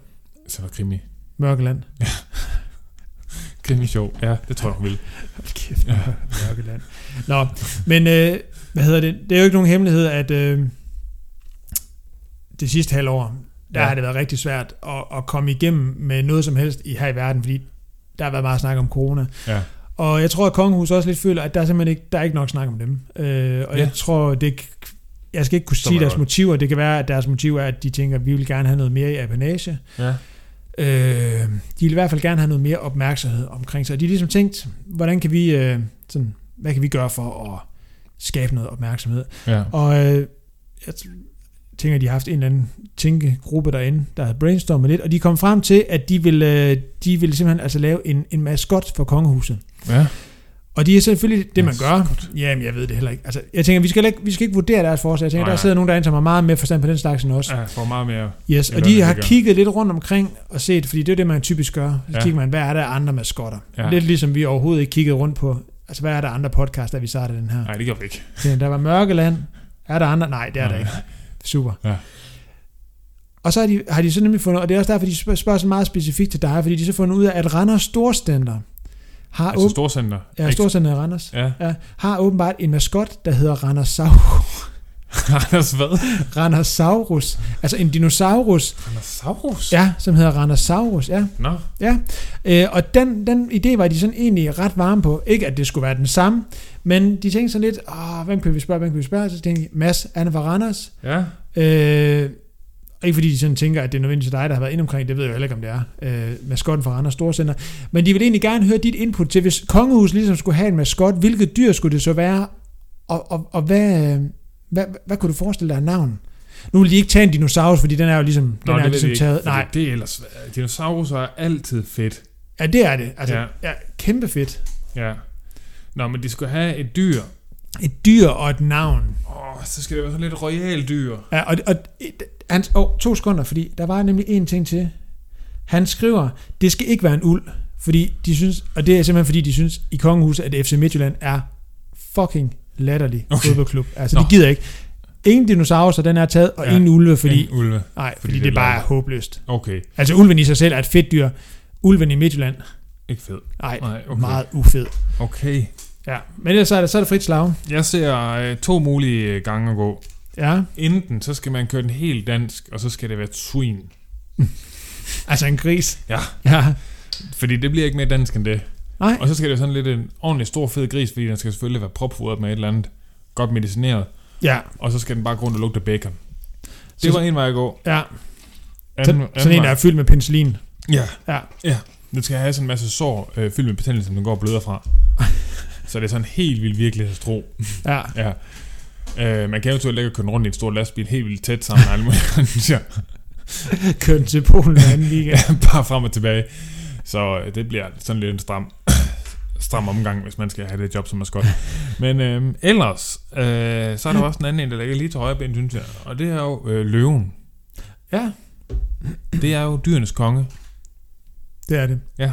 Så var krimi. Mørkeland? Krimi show. Ja, det tror jeg, hun vil. Hold kæft, Ja. Mørkeland. Nå, men øh, hvad hedder det? Det er jo ikke nogen hemmelighed, at øh, det sidste halvår, der ja. Har det været rigtig svært at, at komme igennem med noget som helst i her i verden, fordi der har været meget snak om corona. Ja. Og jeg tror, at Kongehus også lidt føler, at der er simpelthen ikke, der er ikke nok snak om dem. Øh, og ja. Jeg tror, det jeg skal ikke kunne sige deres motiver. Det kan være, at deres motiv er, at de tænker, at vi vil gerne have noget mere i apanage. Ja. Øh, de vil i hvert fald gerne have noget mere opmærksomhed omkring sig. Og de har ligesom tænkt, hvordan kan vi, øh, sådan, hvad kan vi gøre for at skabe noget opmærksomhed? Ja. Og øh, jeg tænker, de har haft en eller anden tænkegruppe derinde, der havde brainstormet lidt, og de kom frem til, at de vil, øh, de vil simpelthen altså lave en, en maskot for kongehuset. Ja. Og det er selvfølgelig det, man gør. Jamen, jeg ved det heller ikke. Altså, jeg tænker, vi skal ikke, vi skal ikke vurdere deres forslag. Jeg tænker, Nej, der sidder nogen derinde, som har meget mere forstand på den slags end os. Ja, får meget mere. Yes, og de har kigget lidt rundt omkring og set, fordi det er det, man typisk gør. Så Ja. kigger man, hvad er der andre maskotter? Ja. Lidt ligesom vi overhovedet ikke kiggede rundt på, altså hvad er der andre podcasts, da vi startede den her? Nej, det gør vi ikke. Der var Mørkeland. Er der andre? Nej, det er der Nej. ikke. Super. Ja. Og så har de, har de så nemlig fundet, og det er også derfor, de spørger, så meget specifikt til dig, fordi de så fundet ud af, at Randers Storcenter har, Altså åb- storcenter. ja, Storcenter i Randers, Ja. ja, har åbenbart en maskot, der hedder Randersaurus. Anders hvad? Randersaurus. Altså en dinosaurus, Andersaurus? ja, som hedder Randersaurus, ja. Nå. Ja, øh, og den, den idé var de sådan egentlig ret varme på. Ikke at det skulle være den samme, men de tænkte sådan lidt, Åh, hvem kan vi spørge, hvem kan vi spørge? Så tænkte de, Mads, fra Randers. Ja. Øh, ikke fordi de sådan tænker, at det er nødvendigvis dig, der har været inde omkring, det ved jeg jo heller ikke, om det er. Øh, maskotten fra Randers Storcenter. Men de vil egentlig gerne høre dit input til, hvis kongehuset ligesom skulle have en maskot, hvilket dyr skulle det så være? Og, og, og hvad, øh, hvad, hvad kunne du forestille dig af navn? Nu vil de ikke tage en dinosaurus, fordi den er jo ligesom, den er ligesom taget. ikke, Nej, Det er ellers... Dinosaurer er altid fedt. ja, det er det. Altså. Ja. ja kæmpe fedt. Ja. Nå, men de skulle have et dyr. Et dyr og et navn. Åh, så skal det være sådan lidt royal dyr. Ja, og, og han, oh, to sekunder, fordi der var nemlig en ting til. Han skriver, det skal ikke være en uld, fordi de synes, og det er simpelthen fordi, de synes i Kongehuset, at FC Midtjylland er fucking latterlig okay. Fodboldklub. Altså, Nå. de gider ikke. Ingen dinosaurer, den er taget, og ja. Ingen ulve, fordi, Ingen ulve. nej, fordi, fordi det, det bare er er håbløst. Okay, Altså, ulven i sig selv er et fedt dyr. Ulven i Midtjylland, ikke fed. nej, Nej, okay. meget ufed. Okay. Ja, men ellers så er det, så er det frit slag. Jeg ser øh, to mulige øh, gange at gå. Ja, Enten så skal man køre den helt dansk, og så skal det være et swing. altså en gris. Ja. Ja, Fordi det bliver ikke mere dansk end det. nej, Og så skal det være sådan lidt en ordentlig stor fed gris, fordi den skal selvfølgelig være propfodret med et eller andet godt medicineret. ja. Og så skal den bare gå rundt og lugte bacon. Det Så- var en vej at gå. Ja, Anden, sådan, sådan en, der er fyldt med penicillin. Ja. Ja. ja. Den skal have sådan en masse sår øh, fyldt med betændelse, som den går og bløder fra. så det er sådan helt vildt virkelighedstro. Ja, Ja. Øh, man kan eventuelt og køre rundt i en stor lastbil helt vildt tæt sammen med alle mulige ja. kørt til Polen anden liga. ja, bare frem og tilbage. Så øh, det bliver sådan lidt en stram, stram omgang, hvis man skal have det job som maskot. Men øh, ellers, øh, så er der også en anden en, der ligger lige til højre ben, synes jeg. Og det er jo øh, løven. Ja, Det er jo dyrenes konge. det er det. Ja.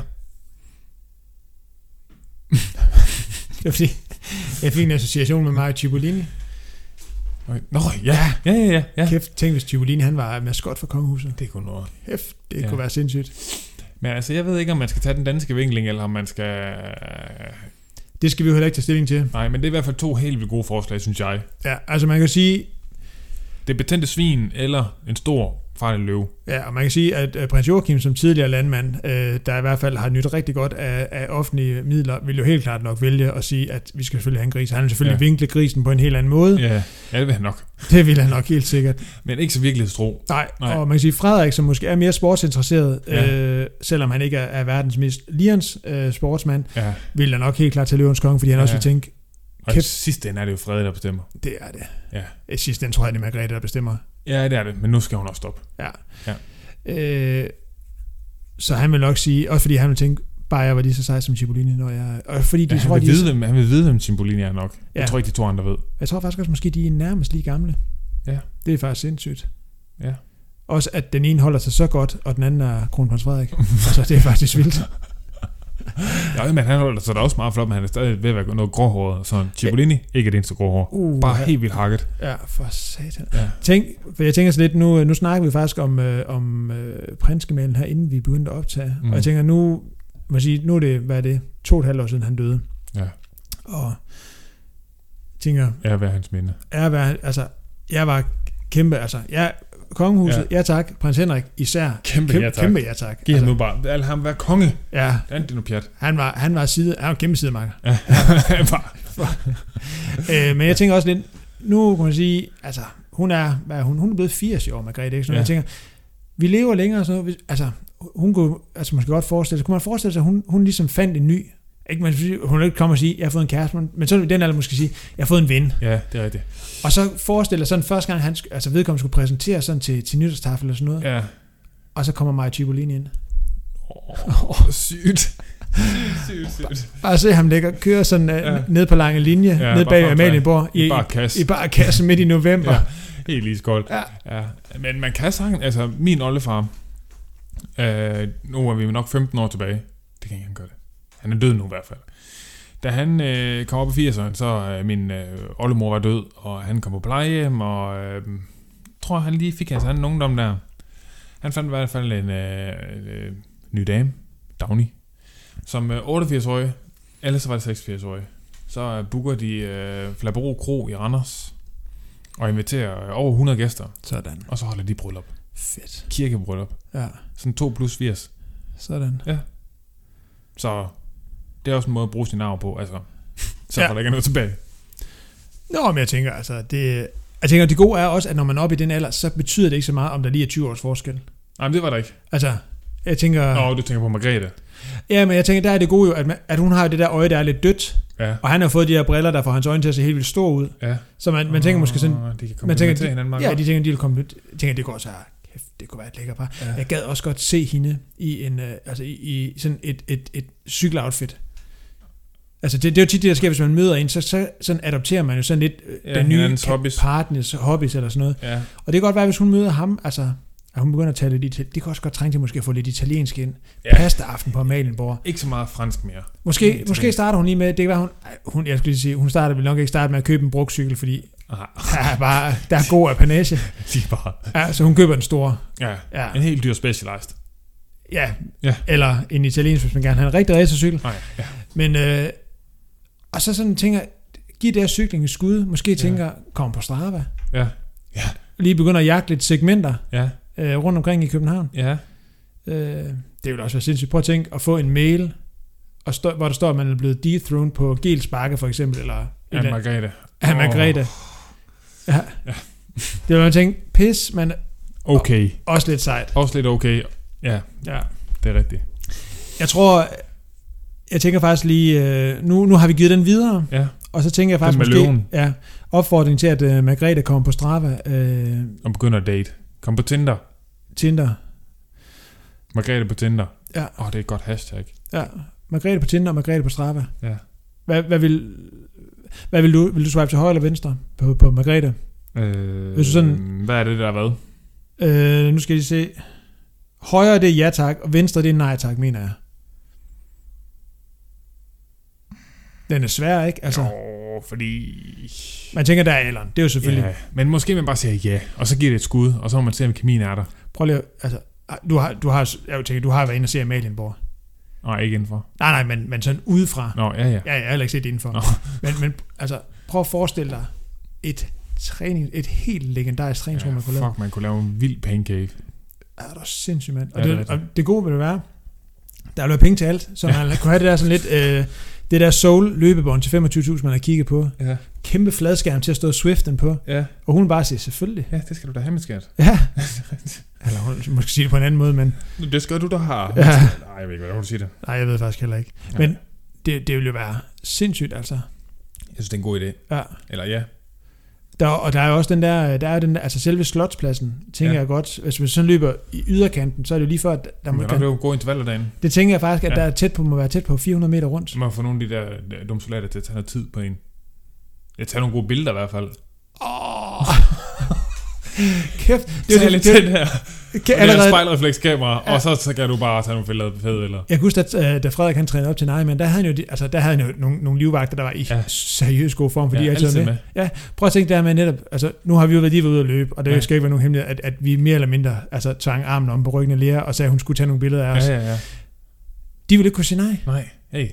Det er fordi, jeg fik en association med og Cipollini. Nå, ja, ja, ja, ja. ja. Kæft, tænk hvis Cipollini han var maskot for kongehuset. Det kunne noget. Kæft, det Ja. kunne være sindssygt. Men altså, jeg ved ikke, om man skal tage den danske vinkling, eller om man skal... Det skal vi jo heller ikke tage stilling til. Nej, men det er i hvert fald to helt vildt gode forslag, synes jeg. Ja, altså man kan sige, Det betændte svin, eller en stor farlig løve. ja, og man kan sige, at øh, prins Joachim som tidligere landmand, øh, der i hvert fald har nyttet rigtig godt af, af offentlige midler, vil jo helt klart nok vælge at sige, at vi skal selvfølgelig have en gris. Han vil selvfølgelig ja. Vinkle grisen på en helt anden måde. Ja. Ja, det vil han nok. Det vil han nok helt sikkert. Men ikke så virkelighedstro. Nej, Nej, og man kan sige, Frederik, som måske er mere sportsinteresseret, ja. Øh, selvom han ikke er, er verdens mest lirens øh, sportsmand, Ja. vil da nok helt klart til løvens konge, fordi han. Ja. også vil tænke, Og i Kæft. sidste ende er det jo Frede, der bestemmer. det er det. Ja. I sidste ende tror jeg, det er Margrethe, der bestemmer. Ja, det er det. Men nu skal hun også stoppe. Ja. Ja. Øh, så han vil nok sige, også fordi han vil tænke, bare jeg var lige så sej som Cipollini, når jeg... Og fordi de Ja, han, tror, vil de, vide, hvem, han vil vide, hvem Cimbolini er nok. Ja. Jeg tror ikke, de to andre ved. jeg tror faktisk også, måske de er nærmest lige gamle. Ja. Det er faktisk sindssygt. Ja. Også at den ene holder sig så godt, og den anden er kronprins Frederik. altså, det er faktisk vildt. Ja, men han holder sig da også meget flot, men han er stadig ved at være noget gråhåret. Så Cipollini, ikke det eneste gråhår. Uh, Bare ja. helt vildt hakket. Ja, for satan. Ja. Tænk, for jeg tænker så lidt, nu, nu snakker vi faktisk om, øh, om øh, prinsgemalen her, inden vi begyndte at optage. Mm. Og jeg tænker, nu, jeg sige, nu er det, hvad er det, to og et halvt år siden han døde. Ja. Og tænker, Ja, hvad er hans minde? er hvad, altså, jeg var kæmpe, altså, jeg, kongehuset, ja. ja tak, prins Henrik især, Kæmpe kæmpe, ja tak. kæmpe ja tak. Giv ham Altså, nu bare. Lad ham være konge. ja, Det er det nu pjat. han var, han var side, han var kæmpe sidemarker. Ja. Bare- øh, men jeg tænker også lidt, nu kan man sige, altså, hun er, hvad er hun, hun er blevet 80 i år, Margrethe, ikke? Så ja. Jeg tænker, vi lever længere noget, hvis- altså, hun kunne, altså man skal godt forestille sig, kunne man forestille sig, at hun, hun ligesom fandt en ny, ikke, man, hun vil ikke komme og sige, jeg har fået en kæreste, men, så vil den alder måske sige, jeg har fået en ven. ja, det er rigtigt. Og så forestiller sådan første gang, han, altså vedkommende skulle præsentere sådan til, til nytårstafel eller sådan noget, ja. Og så kommer Maja Cipollini ind. Åh, sygt. sygt, sygt. Bare se ham ligge og køre sådan uh, ja. Ned på lange linje, ja, ned bag Amalienborg, i, I bare kasse. i bare kasse midt i november. Ja. Helt lige skoldt. Ja. ja. Men man kan sagtens, altså min oldefar, øh, nu er vi nok 15 år tilbage, det kan ikke han gøre det. Han er død nu i hvert fald. Da han øh, kom op i 80'erne, så øh, min øh, oldemor var død, og han kom på plejehjem, og øh, tror han lige fik hans anden ungdom der. Han fandt i hvert fald en øh, øh, ny dame, Dagny, som øh, 88-årig, ellers var det 86-årig. Så øh, booker de øh, Flabero Kro i Randers, og inviterer øh, over 100 gæster, Sådan. og så holder de bryllup. Fedt. Kirkebryllup. Ja, Sådan 2 plus 80. sådan. Så det er også en måde at bruge sin arv på, altså. Så Ja. der ikke er noget tilbage. Nå, men jeg tænker, altså, det, jeg tænker, det gode er også, at når man er oppe i den alder, så betyder det ikke så meget, om der lige er 20 års forskel. Nej, men det var der ikke. Altså, jeg tænker... Nå, du tænker på Margrethe. Ja, men jeg tænker, der er det gode jo, at, man, at hun har det der øje, der er lidt dødt. Ja, Og han har fået de her briller, der får hans øjne til at se helt vildt store ud. ja. Så man, man tænker måske sådan, de kan man tænker, hinanden meget ja, godt. de tænker, de vil komme, jeg tænker, det går så kæft, det kunne være et lækker par. Ja. Jeg gad også godt se hende i en, øh, altså i, i sådan et, et, et cykeloutfit. Altså det, det er jo tit det, der sker, hvis man møder en, så, så sådan adopterer man jo sådan lidt øh, Ja, den nye hobbies. partners hobbies eller sådan noget. Ja, Og det kan godt være, hvis hun møder ham, altså at hun begynder at tale lidt italiensk. Det kan også godt trænge til måske at få lidt italiensk ind. Ja. Pasta aften på Amalienborg. ikke så meget fransk mere. Måske, måske starter hun lige med, det kan være hun, hun, jeg skulle lige sige, hun starter vel nok ikke starte med at købe en brugtcykel, fordi Ah, der er bare, der er god apanage. lige bare. Ja, så hun køber den store. Ja, Ja, en helt dyr specialized. ja. Ja. eller en italiensk, hvis man gerne have en rigtig racercykel. Nej, ja. Men, øh, og så sådan tænker, giv det her cykling et skud. Måske Ja. tænker, kom på Strava. Ja. Lige begynder at jagte lidt segmenter Ja, øh, rundt omkring i København. ja. Øh, det vil også være sindssygt. Prøv at tænke at få en mail, og stå, hvor der står, at man er blevet dethroned på Gels Bakke for eksempel, eller Ja, Margrethe. af Margrethe. Ja. Ja. Det vil man tænke, pis, men Okay. også lidt sejt. Også lidt okay. Ja, Ja. det er rigtigt. Jeg tror, jeg tænker faktisk lige, øh, nu, nu har vi givet den videre, Ja, og så tænker jeg faktisk måske, løven. ja, opfordring til, at uh, Margrethe kommer på Strava, øh, og begynder at date. Kom på Tinder. Tinder. Margrethe på Tinder. Ja, Åh, oh, det er et godt hashtag. ja. Margrethe på Tinder og Margrethe på Strava. Ja. Hvad, hvad vil, hvad vil du, vil du swipe til højre eller venstre på, på Margrethe? Øh, Hvis du sådan- Hvad er det, der været? Øh, nu skal I se. Højre det er ja tak, og venstre det er nej tak, mener jeg. Den er svær, ikke? Altså, Jo, fordi... man tænker, der er alderen. Det er jo selvfølgelig. Ja, men måske man bare siger ja, og så giver det et skud, og så må man se, om kemien er der. Prøv lige at, altså, du har, du har, jeg tænker, du har været inde og se Amalienborg. Nej, ikke indenfor. Nej, nej, men, men sådan udefra. Nå, ja, ja. Ja, jeg har heller ikke set det indenfor. Nå. Men, men altså, prøv at forestille dig et træning, et helt legendarisk træningsrum, ja man kunne lave. fuck, man kunne lave en vild pancake. Ja, det er sindssygt, mand. Og, Ja, det er det, og det gode vil det være, der vil være penge til alt, så man kunne have det der sådan lidt, øh, det der Soul løbebånd til 25.000, man har kigget på. Ja. Kæmpe fladskærm til at stå Swiften på. Ja. Og hun bare siger, selvfølgelig. Ja, det skal du da have med skat. Ja. Eller hun måske sige det på en anden måde, men Det skal du da have. Ja. Nej, jeg ved ikke, hvordan du siger det. nej, jeg ved faktisk heller ikke. Ja. Men det, det vil jo være sindssygt, altså. Jeg synes, det er en god idé. Ja. Eller ja. Der, og der er jo også den der, der er den der, altså selve slotspladsen, tænker Ja. jeg godt, hvis man sådan løber i yderkanten, så er det jo lige før, at der Der må, nok lave gode intervaller derinde. det tænker jeg faktisk, at Ja. der er tæt på, må være tæt på 400 meter rundt. Man få nogle af de der der dumme soldater til at tage noget tid på en. Jeg tager nogle gode billeder i hvert fald. Åh! Kæft, det er er lidt det, det her. Det, Og det er allerede, spejlreflekskamera, Ja. og så, så kan du bare tage nogle billeder fede eller... jeg kan huske, at øh, da Frederik han trænede op til nej, men der havde han jo, altså, der havde han jo nogle, nogle livvagter, der var i Ja. ja. seriøs god form, fordi ja, altid med. med. Prøv at tænke der med netop, altså nu har vi jo været lige været ude at løbe, og det Ja. ja. skal ikke være nogen hemmelighed, at, at vi mere eller mindre altså, tvang armen om på ryggen af Lea, og sagde, at hun skulle tage nogle billeder af os. Ja, ja, ja. De ville ikke kunne sige nej. Nej, hey.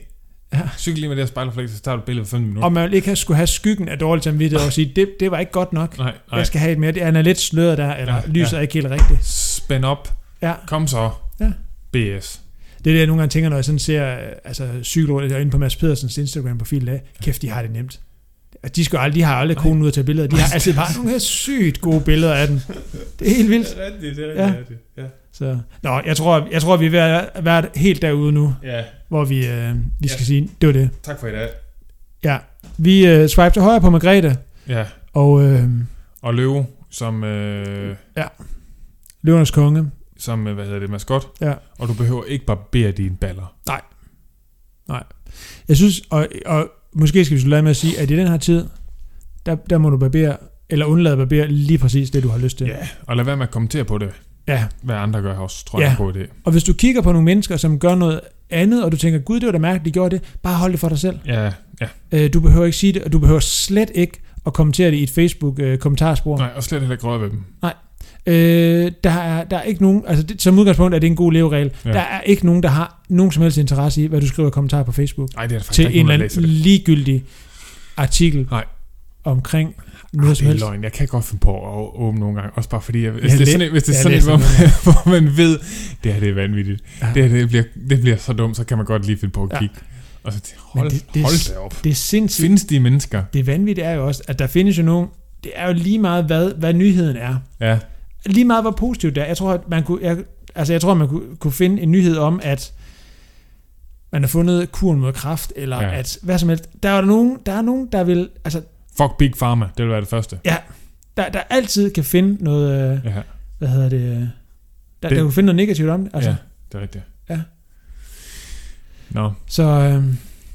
Ja. Cykel lige med det her spejlrefleks, så tager du et billede for 5 minutter. Og man ikke skulle have skyggen af dårligt samvittighed og sige, det, det var ikke godt nok. Nej, nej. Jeg skal have et mere. Det- Han er lidt sløret der, eller Ja, lyset ja. ja. er ikke helt rigtigt. Spænd op. Ja. Kom så. Ja. BS. Det er det, jeg nogle gange tænker, når jeg sådan ser øh, altså, cykelrådet der inde på Mads Pedersens Instagram-profil af. Kæft, de har det nemt. Altså, De, skal aldrig, de har aldrig Nej. konen ud at tage billeder. De har altid bare nogle her sygt gode billeder af den. Det er helt vildt. er rigtigt, det Ja. rigtigt. Ja. Så, nå, jeg tror, jeg tror, vi er ved at være helt derude nu, ja. hvor vi, øh, vi skal Ja. sige, det var det. Tak for i dag. Ja, vi øh, swipe til højre på Margrethe, Ja. og øh, Og Løve som, øh, Løvernes Konge. som øh, hvad hedder det, maskot. Ja. Og du behøver ikke barbere dine baller. Jeg synes, og, og måske skal vi slutte med at sige, at i den her tid, der, der må du barbere, eller undlade at barbere lige præcis det, du har lyst til. Ja. Og lad være med at kommentere på det. ja. Hvad andre gør også, tror jeg Ja. er en god idé. Og hvis du kigger på nogle mennesker, som gør noget andet, og du tænker, gud, det var da mærkeligt, de gjorde det, bare hold det for dig selv. Ja, ja. Øh, du behøver ikke sige det, og du behøver slet ikke at kommentere det i et Facebook-kommentarspor. Nej, og slet heller ikke røre ved dem. Øh, der, er, der er ikke nogen, altså det, som udgangspunkt er det en god leveregel. Ja. Der er ikke nogen, der har nogen som helst interesse i, hvad du skriver i kommentarer på Facebook, Nej, det er faktisk til en eller anden ligegyldig artikel Nej. omkring Noget noget som helst. løgn. Jeg kan godt finde på at åbne nogle gange. Også bare fordi, jeg, hvis, Jeg det er sådan, hvis det er sådan læser hvor man, hvor man ved, det her det er vanvittigt. Ja. Det her det bliver, det bliver så dumt, så kan man godt lige finde på at Ja. kigge. Og så tænke, Men hold, det- det hold da op. Det er sindssygt. Findes de mennesker? Det vanvittige er jo også, at der findes jo nogen, det er jo lige meget, hvad, hvad nyheden er. Ja, Lige meget, hvor positivt det er. Jeg tror, at man kunne, jeg, altså jeg tror, man kunne, kunne finde en nyhed om, at man har fundet kuren mod kraft, eller Ja. ja. at hvad som helst. Der er der nogen, der er nogen, der vil, altså, Fuck Big Pharma, det vil være det første. der, der altid kan finde noget, øh, Ja, hvad hedder det, øh, der, Det- der kan finde noget negativt om det. Altså, ja ja. det er rigtigt. Ja. Nå, Så øh,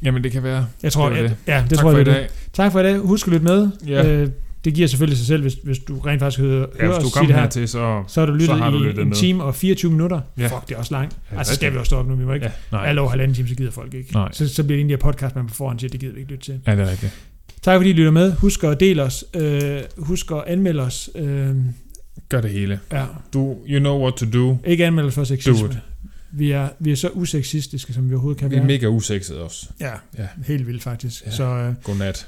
jamen det kan være. jeg tror, Det var det ja, det tak tror for jeg, i det dag. det. Tak for i dag. Husk at lytte med. Ja. Øh, det giver selvfølgelig sig selv, hvis, hvis du rent faktisk hører, Ja, hører hvis du os sige det her. hertil, så... Så har du lyttet så har du i lyttet en med. time og 24 minutter. Ja. Fuck, det er også langt. Ja, altså, så skal vi også stoppe nu. Vi må ikke Ja, nej. alle over halvanden time, så gider folk ikke. Nej. Så, så bliver det egentlig et podcast, man på forhånd siger, det gider vi ikke lytte til. Ja, det er rigtigt. Tak fordi I lytter med. Husk at dele os. Øh, husk at anmelde os. Øh, Gør det hele. ja. Du, you know what to do. Ikke anmelde os for Do sexisme. it. Vi er, vi er så usexistiske, som vi overhovedet kan Vi er være. mega usexede også. Ja, Ja. helt vildt faktisk. Ja. Så øh, Godnat.